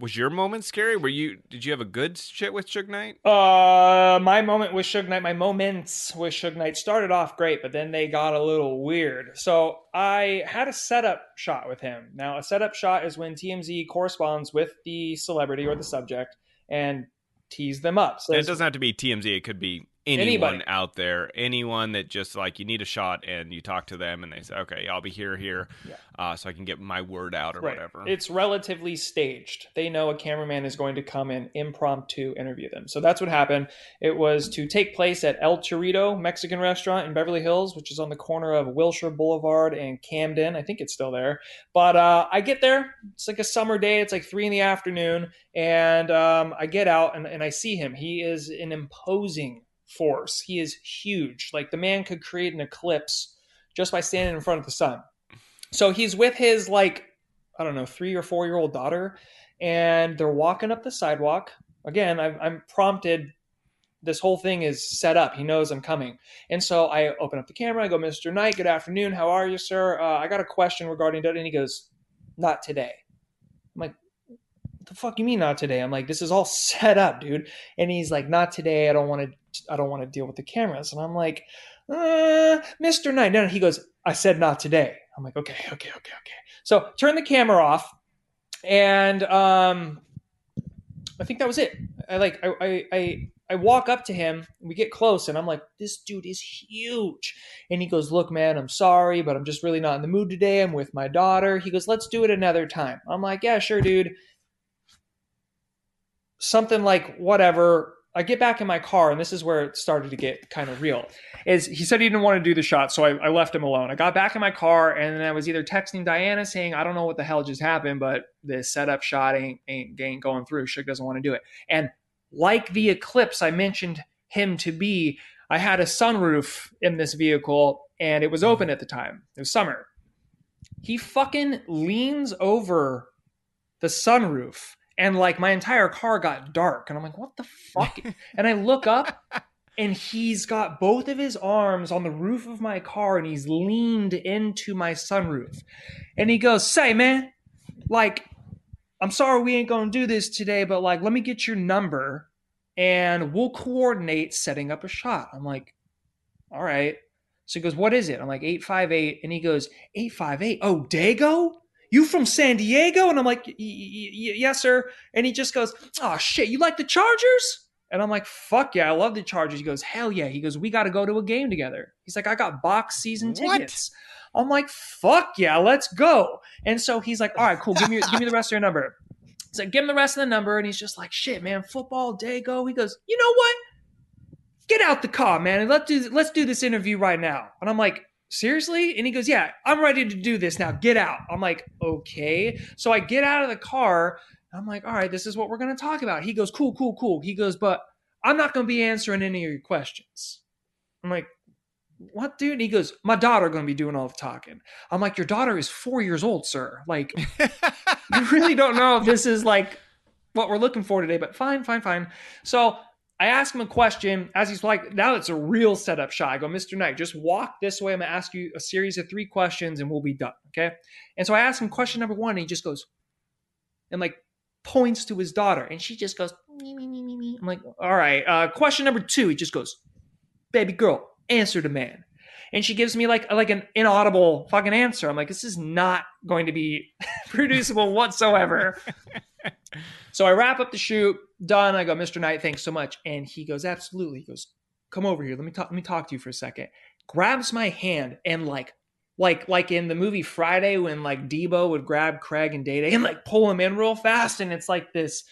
was your moment scary? Were you? Did you have a good shit with Suge Knight? Uh, my moment with Suge Knight, my moments with Suge Knight started off great, but then they got a little weird. So I had a setup shot with him. Now, a setup shot is when TMZ corresponds with the celebrity or the subject and tease them up. So it doesn't have to be TMZ. It could be anyone Anybody. out there, anyone that just like you need a shot and you talk to them and they say, okay, I'll be here, here, Yeah. uh, so I can get my word out or Right. whatever. It's relatively staged. They know a cameraman is going to come and impromptu interview them. So that's what happened. It was to take place at El Chorrito Mexican restaurant in Beverly Hills, which is on the corner of Wilshire Boulevard and Camden. I think it's still there. But uh, I get there. It's like a summer day. It's like three in the afternoon. And um, I get out and, and I see him. He is an imposing force. He is huge. Like the man could create an eclipse just by standing in front of the sun. So he's with his like I don't know three or four year old daughter, and they're walking up the sidewalk. Again, I've, I'm prompted this whole thing is set up. He knows I'm coming. And so I open up the camera. I go, Mr. Knight, good afternoon. How are you, sir? Uh, I got a question regarding. And he goes, not today. I'm like, the fuck you mean not today? I'm like, this is all set up, dude. And he's like, not today. I don't want to, I don't want to deal with the cameras. And I'm like, uh, Mr. Knight. No, no, he goes, I said not today. I'm like, okay, okay, okay, okay. So turn the camera off. And, um, I think that was it. I like, I, I, I I walk up to him, we get close, and I'm like, this dude is huge. And he goes, Look, man, I'm sorry, but I'm just really not in the mood today. I'm with my daughter. He goes, Let's do it another time. I'm like, Yeah, sure, dude. Something like, whatever. I get back in my car, and this is where it started to get kind of real. Is he said he didn't want to do the shot, so I, I left him alone. I got back in my car, and then I was either texting Diana saying, "I don't know what the hell just happened, but the setup shot ain't ain't, ain't going through. Suge doesn't want to do it." And like the Eclipse I mentioned him to be, I had a sunroof in this vehicle and it was open at the time. It was summer. He fucking leans over the sunroof and like my entire car got dark and I'm like, what the fuck? and I look up and he's got both of his arms on the roof of my car and he's leaned into my sunroof. And he goes, Say, man, like, I'm sorry we ain't gonna do this today, but like, let me get your number and we'll coordinate setting up a shot. I'm like, all right. So he goes, what is it? I'm like, 858. And he goes, 858. Oh, Dago? You from San Diego? And I'm like, yes, sir. And he just goes, oh, shit, you like the Chargers? And I'm like, fuck yeah, I love the Chargers. He goes, hell yeah. He goes, we got to go to a game together. He's like, I got box season tickets. What? I'm like, fuck yeah, let's go. And so he's like, all right, cool. Give me, give me the rest of your number. So give him the rest of the number, and he's just like, shit, man, football, Dago. He goes, you know what? Get out the car, man, and let's do let's do this interview right now. And I'm like, seriously? And he goes, yeah, I'm ready to do this now. Get out. I'm like, okay. So I get out of the car. I'm like, all right, this is what we're gonna talk about. He goes, cool, cool, cool. He goes, but I'm not gonna be answering any of your questions. I'm like, what dude and he goes my daughter gonna be doing all the talking i'm like your daughter is four years old sir like i really don't know if this is like what we're looking for today but fine fine fine so i ask him a question as he's like now it's a real setup shot i go mr knight just walk this way i'm gonna ask you a series of three questions and we'll be done okay and so i ask him question number one and he just goes and like points to his daughter and she just goes me, me, me, me, me. i'm like all right uh, question number two he just goes baby girl answer to man. And she gives me like like an inaudible fucking answer. I'm like, this is not going to be producible whatsoever. so I wrap up the shoot, done. I go, Mr. Knight, thanks so much. And he goes, absolutely. He goes, come over here. Let me talk. Let me talk to you for a second. Grabs my hand and like, like, like in the movie Friday when like Debo would grab Craig and Day and like pull him in real fast, and it's like this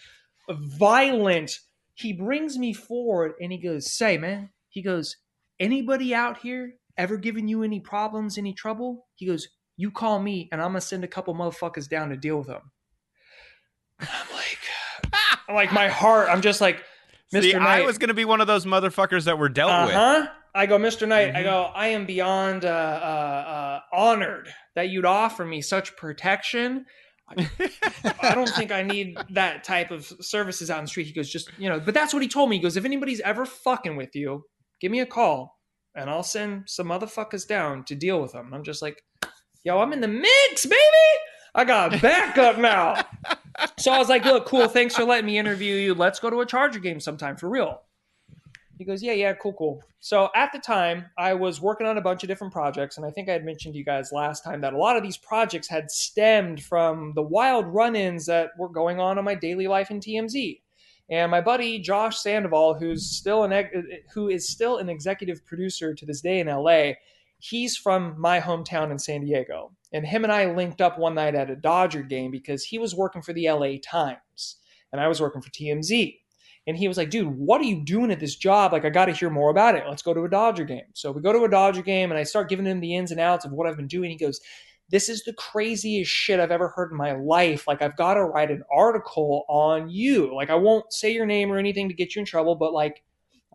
violent. He brings me forward and he goes, "Say, man." He goes, anybody out here ever given you any problems, any trouble? He goes, you call me and I'm gonna send a couple motherfuckers down to deal with them. I'm like, like my heart. I'm just like, Mr. See, Knight. I was gonna be one of those motherfuckers that were dealt uh with. huh. I go, Mr. Knight. Mm-hmm. I go, I am beyond uh, uh, uh, honored that you'd offer me such protection. I don't think I need that type of services out in the street. He goes, just you know, but that's what he told me. He goes, if anybody's ever fucking with you, give me a call and I'll send some motherfuckers down to deal with them. I'm just like, yo, I'm in the mix, baby. I got backup now. so I was like, look, cool. Thanks for letting me interview you. Let's go to a Charger game sometime for real. He goes, yeah, yeah, cool, cool. So at the time, I was working on a bunch of different projects. And I think I had mentioned to you guys last time that a lot of these projects had stemmed from the wild run ins that were going on in my daily life in TMZ. And my buddy Josh Sandoval, who's still an who is still an executive producer to this day in LA, he's from my hometown in San Diego. And him and I linked up one night at a Dodger game because he was working for the LA Times and I was working for TMZ. And he was like, dude, what are you doing at this job? Like, I got to hear more about it. Let's go to a Dodger game. So we go to a Dodger game and I start giving him the ins and outs of what I've been doing. He goes, this is the craziest shit I've ever heard in my life. Like, I've got to write an article on you. Like, I won't say your name or anything to get you in trouble, but like,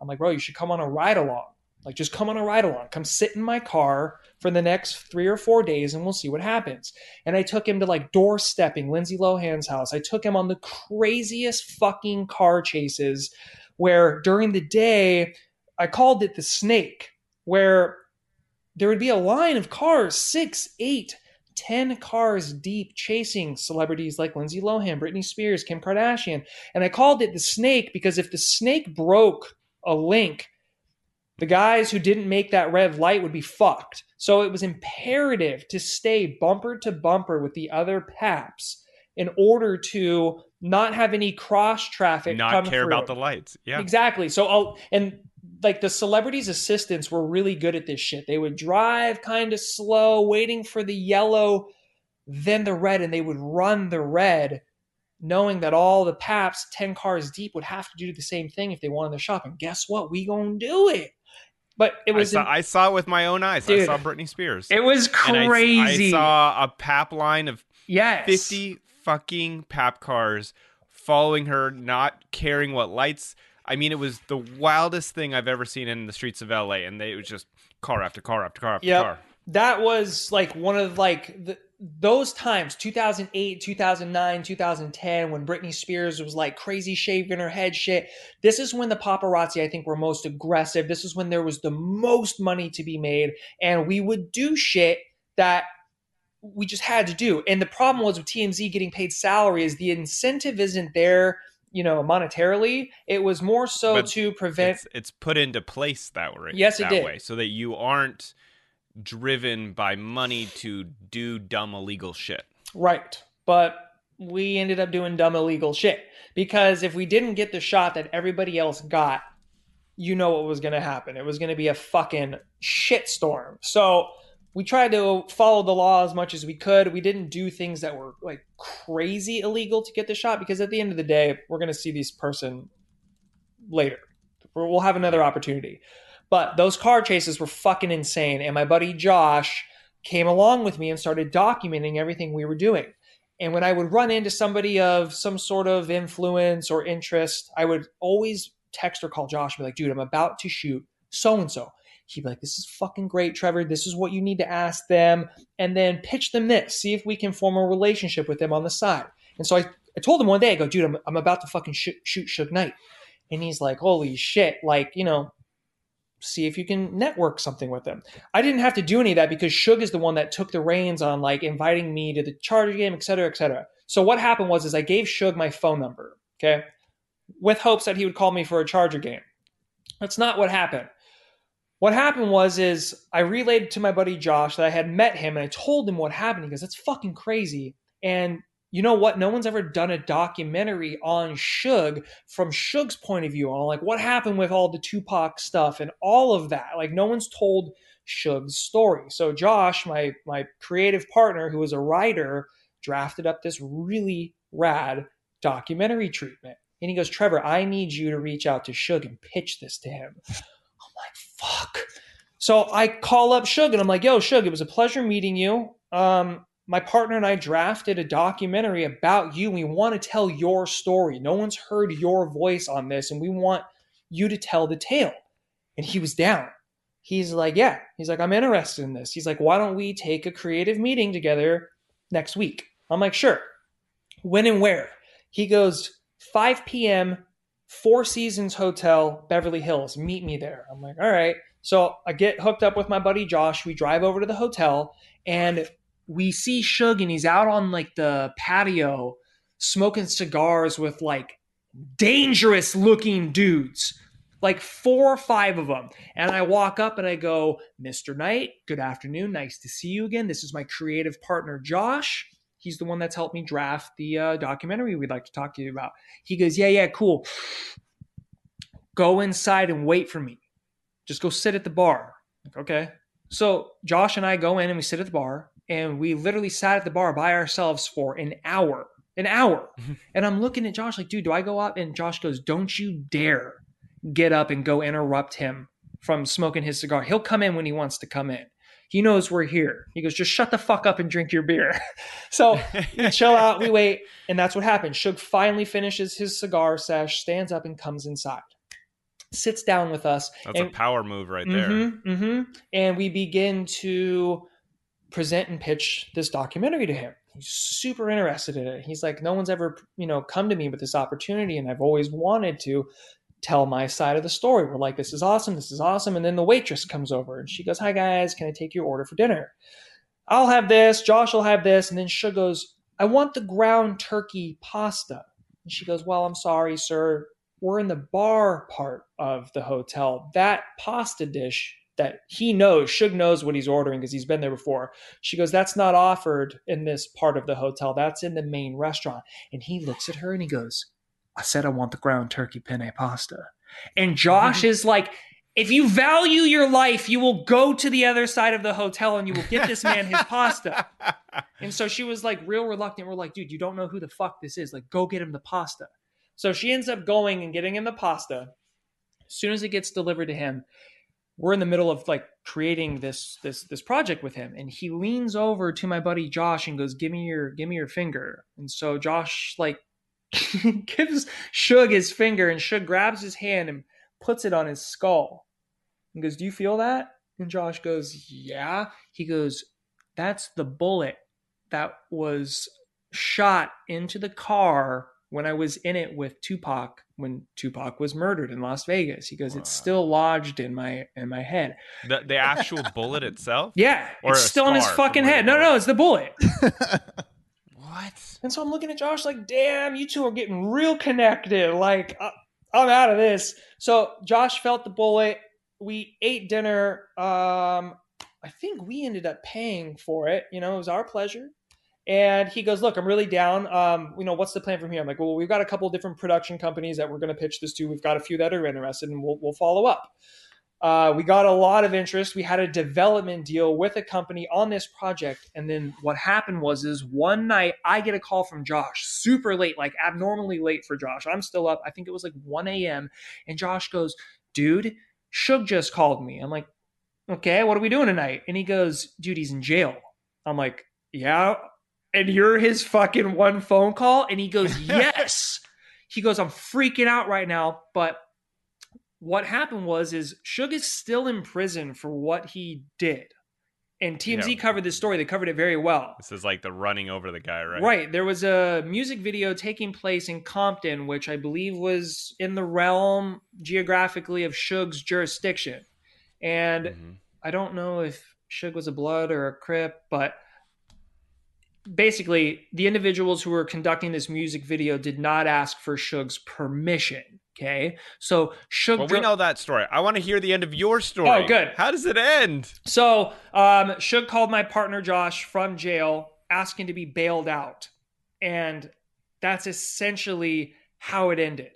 I'm like, bro, you should come on a ride along. Like, just come on a ride along. Come sit in my car for the next three or four days and we'll see what happens. And I took him to like doorstepping Lindsay Lohan's house. I took him on the craziest fucking car chases where during the day, I called it the snake, where there would be a line of cars, six, eight, ten cars deep, chasing celebrities like Lindsay Lohan, Britney Spears, Kim Kardashian. And I called it the snake because if the snake broke a link, the guys who didn't make that red light would be fucked. So it was imperative to stay bumper to bumper with the other paps in order to not have any cross traffic Not care through. about the lights. Yeah. Exactly. So I'll and like the celebrities' assistants were really good at this shit. They would drive kind of slow, waiting for the yellow, then the red, and they would run the red, knowing that all the paps, 10 cars deep, would have to do the same thing if they wanted to shop. And guess what? We gonna do it. But it was I, saw, I saw it with my own eyes. Dude, I saw Britney Spears. it was And I- crazy. I, saw a pap line of yes. 50 fucking pap cars following her, not caring what lights. I mean, it was the wildest thing I've ever seen in the streets of LA. And they, it was just car after car after car after Yep. car. That was like one of like the, those times 2008 2009 2010 when britney spears was like crazy shaving her head shit this is when the paparazzi i think were most aggressive this is when there was the most money to be made and we would do shit that we just had to do and the problem was with tmz getting paid salary is the incentive isn't there you know monetarily it was more so But to prevent It's, it's put into place that way. Yes, it that did. way, so that you aren't driven by money to do dumb illegal shit. Right. But we ended up doing dumb illegal shit because if we didn't get the shot that everybody else got, you know what was going to happen. It was going to be a fucking shitstorm. So we tried to follow the law as much as we could. We didn't do things that were like crazy illegal to get the shot because at the end of the day, we're going to see this person later. We'll have another opportunity. But those car chases were fucking insane. And my buddy Josh came along with me and started documenting everything we were doing. And when I would run into somebody of some sort of influence or interest, I would always text or call Josh and be like, dude, I'm about to shoot so and so. He'd be like, this is fucking great, Trevor. This is what you need to ask them. And then pitch them this. See if we can form a relationship with them on the side. And so I, I told him one day, I go, dude, I'm, I'm about to fucking shoot, shoot Suge Knight. And he's like, holy shit. Like, you know, see if you can network something with them. I didn't have to do any of that because Suge is the one that took the reins on like inviting me to the Charger game, et cetera, et cetera. So what happened was is I gave Suge my phone number, okay, with hopes that he would call me for a Charger game. That's not what happened. What happened was is I relayed to my buddy Josh that I had met him and I told him what happened. He goes, "That's fucking crazy." And you know what? No one's ever done a documentary on Suge from Suge's point of view on like what happened with all the Tupac stuff and all of that. Like no one's told Suge's story. So Josh, my my creative partner, who was a writer, drafted up this really rad documentary treatment. And he goes, Trevor, I need you to reach out to Suge and pitch this to him. I'm like, fuck. So I call up Suge and I'm like, yo, Suge, it was a pleasure meeting you. Um, my partner and I drafted a documentary about you. We want to tell your story. No one's heard your voice on this, and we want you to tell the tale. And he was down. He's like, Yeah. He's like, I'm interested in this. He's like, Why don't we take a creative meeting together next week? I'm like, Sure. When and where? He goes, 5 p.m., Four Seasons Hotel, Beverly Hills. Meet me there. I'm like, All right. So I get hooked up with my buddy Josh. We drive over to the hotel, and we see Suge and he's out on like the patio smoking cigars with like dangerous looking dudes, like four or five of them. And I walk up and I go, Mr. Knight, good afternoon. Nice to see you again. This is my creative partner, Josh. He's the one that's helped me draft the uh, documentary we'd like to talk to you about. He goes, Yeah, yeah, cool. Go inside and wait for me. Just go sit at the bar. Like, okay. So Josh and I go in and we sit at the bar and we literally sat at the bar by ourselves for an hour. An hour. and I'm looking at Josh like, dude, do I go up? And Josh goes, Don't you dare get up and go interrupt him from smoking his cigar. He'll come in when he wants to come in. He knows we're here. He goes, just shut the fuck up and drink your beer. so we chill out, we wait, and that's what happens. Suge finally finishes his cigar sesh, stands up and comes inside. Sits down with us. That's a power move right there. Mm-hmm, mm-hmm. And we begin to present and pitch this documentary to him. He's super interested in it. He's like, no one's ever, you know, come to me with this opportunity, and I've always wanted to tell my side of the story. We're like, this is awesome, this is awesome. And then the waitress comes over and she goes, Hi guys, can I take your order for dinner? I'll have this, Josh will have this. And then she goes, I want the ground turkey pasta. And she goes, Well, I'm sorry, sir. We're in the bar part of the hotel. That pasta dish that he knows, Suge knows what he's ordering because he's been there before. She goes, That's not offered in this part of the hotel. That's in the main restaurant. And he looks at her and he goes, I said I want the ground turkey penne pasta. And Josh mm-hmm. is like, if you value your life, you will go to the other side of the hotel and you will get this man his pasta. And so she was like real reluctant. We're like, dude, you don't know who the fuck this is. Like, go get him the pasta. So she ends up going and getting him the pasta. As soon as it gets delivered to him, we're in the middle of like creating this this this project with him. And he leans over to my buddy Josh and goes give me your give me your finger. And so Josh like gives Suge his finger and Suge grabs his hand and puts it on his skull. And goes do you feel that? And Josh goes yeah. He goes that's the bullet that was shot into the car when I was in it with Tupac when Tupac was murdered in Las Vegas. He goes, it's still lodged in my in my head. The the actual bullet itself? Yeah, Or it's still in his fucking head. the No, no, it's the bullet. What? and so I'm looking at Josh like, damn, you two are getting real connected. Like, I, I'm out of this. So Josh felt the bullet. We ate dinner. Um, I think we ended up paying for it. You know, it was our pleasure. And he goes, "Look, I'm really down. Um, you know, what's the plan from here?" I'm like, "Well, we've got a couple different production companies that we're going to pitch this to. We've got a few that are interested, and we'll we'll follow up." Uh, we got a lot of interest. We had a development deal with a company on this project, and then what happened was, is one night I get a call from Josh, super late, like abnormally late for Josh. I'm still up. I think it was like 1 a.m. And Josh goes, "Dude, Suge just called me." I'm like, "Okay, what are we doing tonight?" And he goes, "Dude, he's in jail." I'm like, "Yeah." And you're his fucking one phone call, and he goes, "Yes." he goes, "I'm freaking out right now, but." what happened was is Suge is still in prison for what he did. And TMZ Yeah. covered this story. They covered it very well. This is like the running over the guy, right? Right. There was a music video taking place in Compton, which I believe was in the realm geographically of Suge's jurisdiction. And Mhm. I don't know if Suge was a blood or a crip, but basically the individuals who were conducting this music video did not ask for Suge's permission. Okay. So Suge Well, we know that story. I want to hear the end of your story. Oh, good. How does it end? So, um, Suge called my partner Josh from jail, asking to be bailed out, and that's essentially how it ended.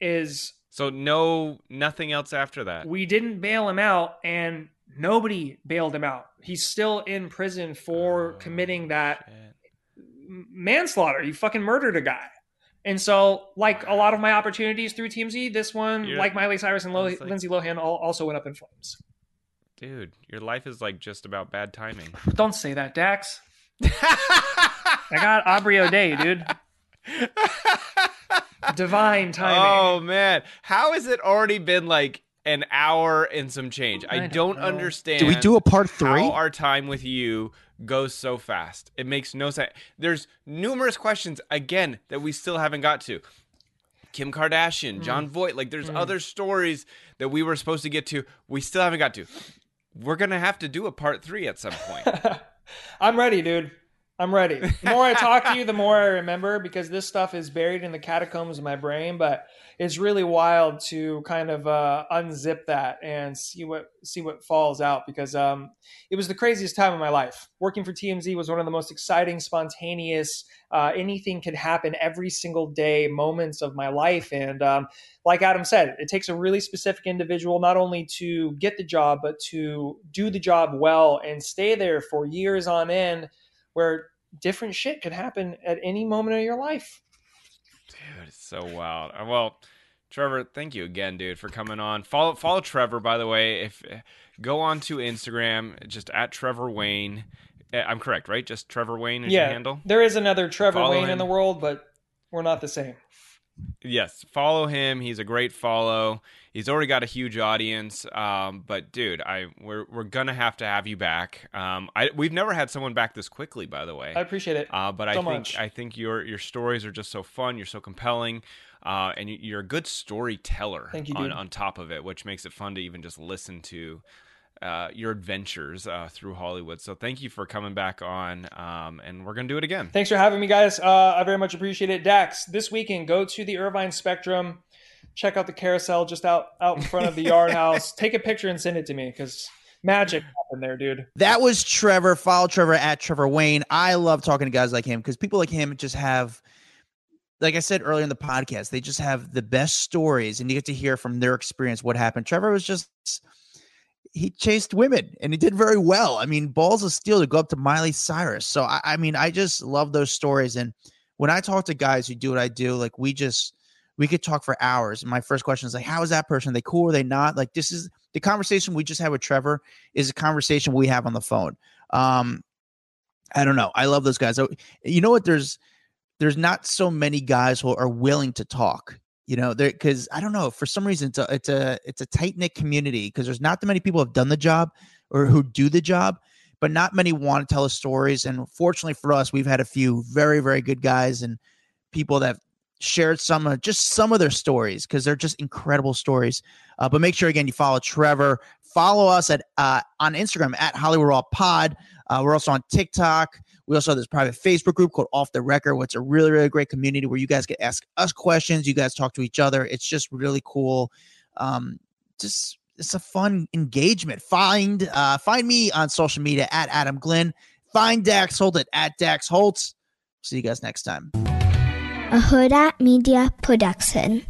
Is So no, nothing else after that. we didn't bail him out, and nobody bailed him out. He's still in prison for Oh, committing that shit. manslaughter. You fucking murdered a guy. And so, like a lot of my opportunities through TMZ, this one, You're- like Miley Cyrus and Lo- like- Lindsay Lohan, all, also went up in flames. Dude, your life is like just about bad timing. Don't say that, Dax. I got Aubrey O'Day, dude. Divine timing. Oh man, how has it already been like an hour and some change? I, I don't, don't understand. Do we do a part three? How our time with you goes so fast. It makes no sense. There's numerous questions again that we still haven't got to. Kim Kardashian, hmm. Jon Voight, like there's hmm. other stories that we were supposed to get to. We still haven't got to. We're gonna have to do a part three at some point. I'm ready, dude. I'm ready. The more I talk to you, the more I remember because this stuff is buried in the catacombs of my brain. But it's really wild to kind of uh, unzip that and see what see what falls out because um, it was the craziest time of my life. Working for TMZ was one of the most exciting, spontaneous. Uh, anything could happen every single day moments of my life, and um, like Adam said, it takes a really specific individual not only to get the job but to do the job well and stay there for years on end where different shit could happen at any moment of your life. Dude, it's so wild. Uh, Well, Trevor, thank you again, dude, for coming on. Follow follow Trevor, by the way. If go on to Instagram, just at Trevor Wayne. Uh, I'm correct, right? Just Trevor Wayne is your yeah, handle. there is another Trevor Follow Wayne in the world, but we're not the same. Yes, follow him. He's a great follow. He's already got a huge audience. Um, but dude, I we're we're gonna have to have you back. Um, I we've never had someone back this quickly, by the way. I appreciate it. Uh, but I think much. I think your your stories are just so fun. You're so compelling, uh, and you- you're a good storyteller. Thank you, on on top of it, which makes it fun to even just listen to uh, your adventures uh, through Hollywood. So thank you for coming back on, um, and we're gonna do it again. Thanks for having me, guys. Uh, I very much appreciate it. Dax, this weekend, go to the Irvine Spectrum. Check out the carousel just out out in front of the yard house. Take a picture and send it to me because magic happened there, dude. That was Trevor. Follow Trevor at Trevor Wayne. I love talking to guys like him because people like him just have, like I said earlier in the podcast, they just have the best stories, and you get to hear from their experience what happened. Trevor was just he chased women and he did very well. I mean, balls of steel to go up to Miley Cyrus. So I, I mean, I just love those stories. And when I talk to guys who do what I do, like we just we could talk for hours. And my first question is like, how is that person? Are they cool? Are they not? Like this is the conversation we just had with Trevor is a conversation we have on the phone. Um, I don't know. I love those guys. So, you know what? There's there's not so many guys who are willing to talk. You know, there because I don't know for some reason it's a it's a it's a tight knit community because there's not that many people have done the job or who do the job, but not many want to tell us stories. And fortunately for us, we've had a few very very good guys and people that shared some of just some of their stories because they're just incredible stories. Uh, but make sure again you follow Trevor. Follow us at uh, on Instagram at Hollywood Raw Pod. Uh, we're also on TikTok. We also have this private Facebook group called Off the Record, which is a really, really great community where you guys can ask us questions. You guys talk to each other. It's just really cool. Um, just it's a fun engagement. Find uh, find me on social media at Adam Glynn. Find Dax Holt at, at Dax Holtz. See you guys next time. A Huda Media Production.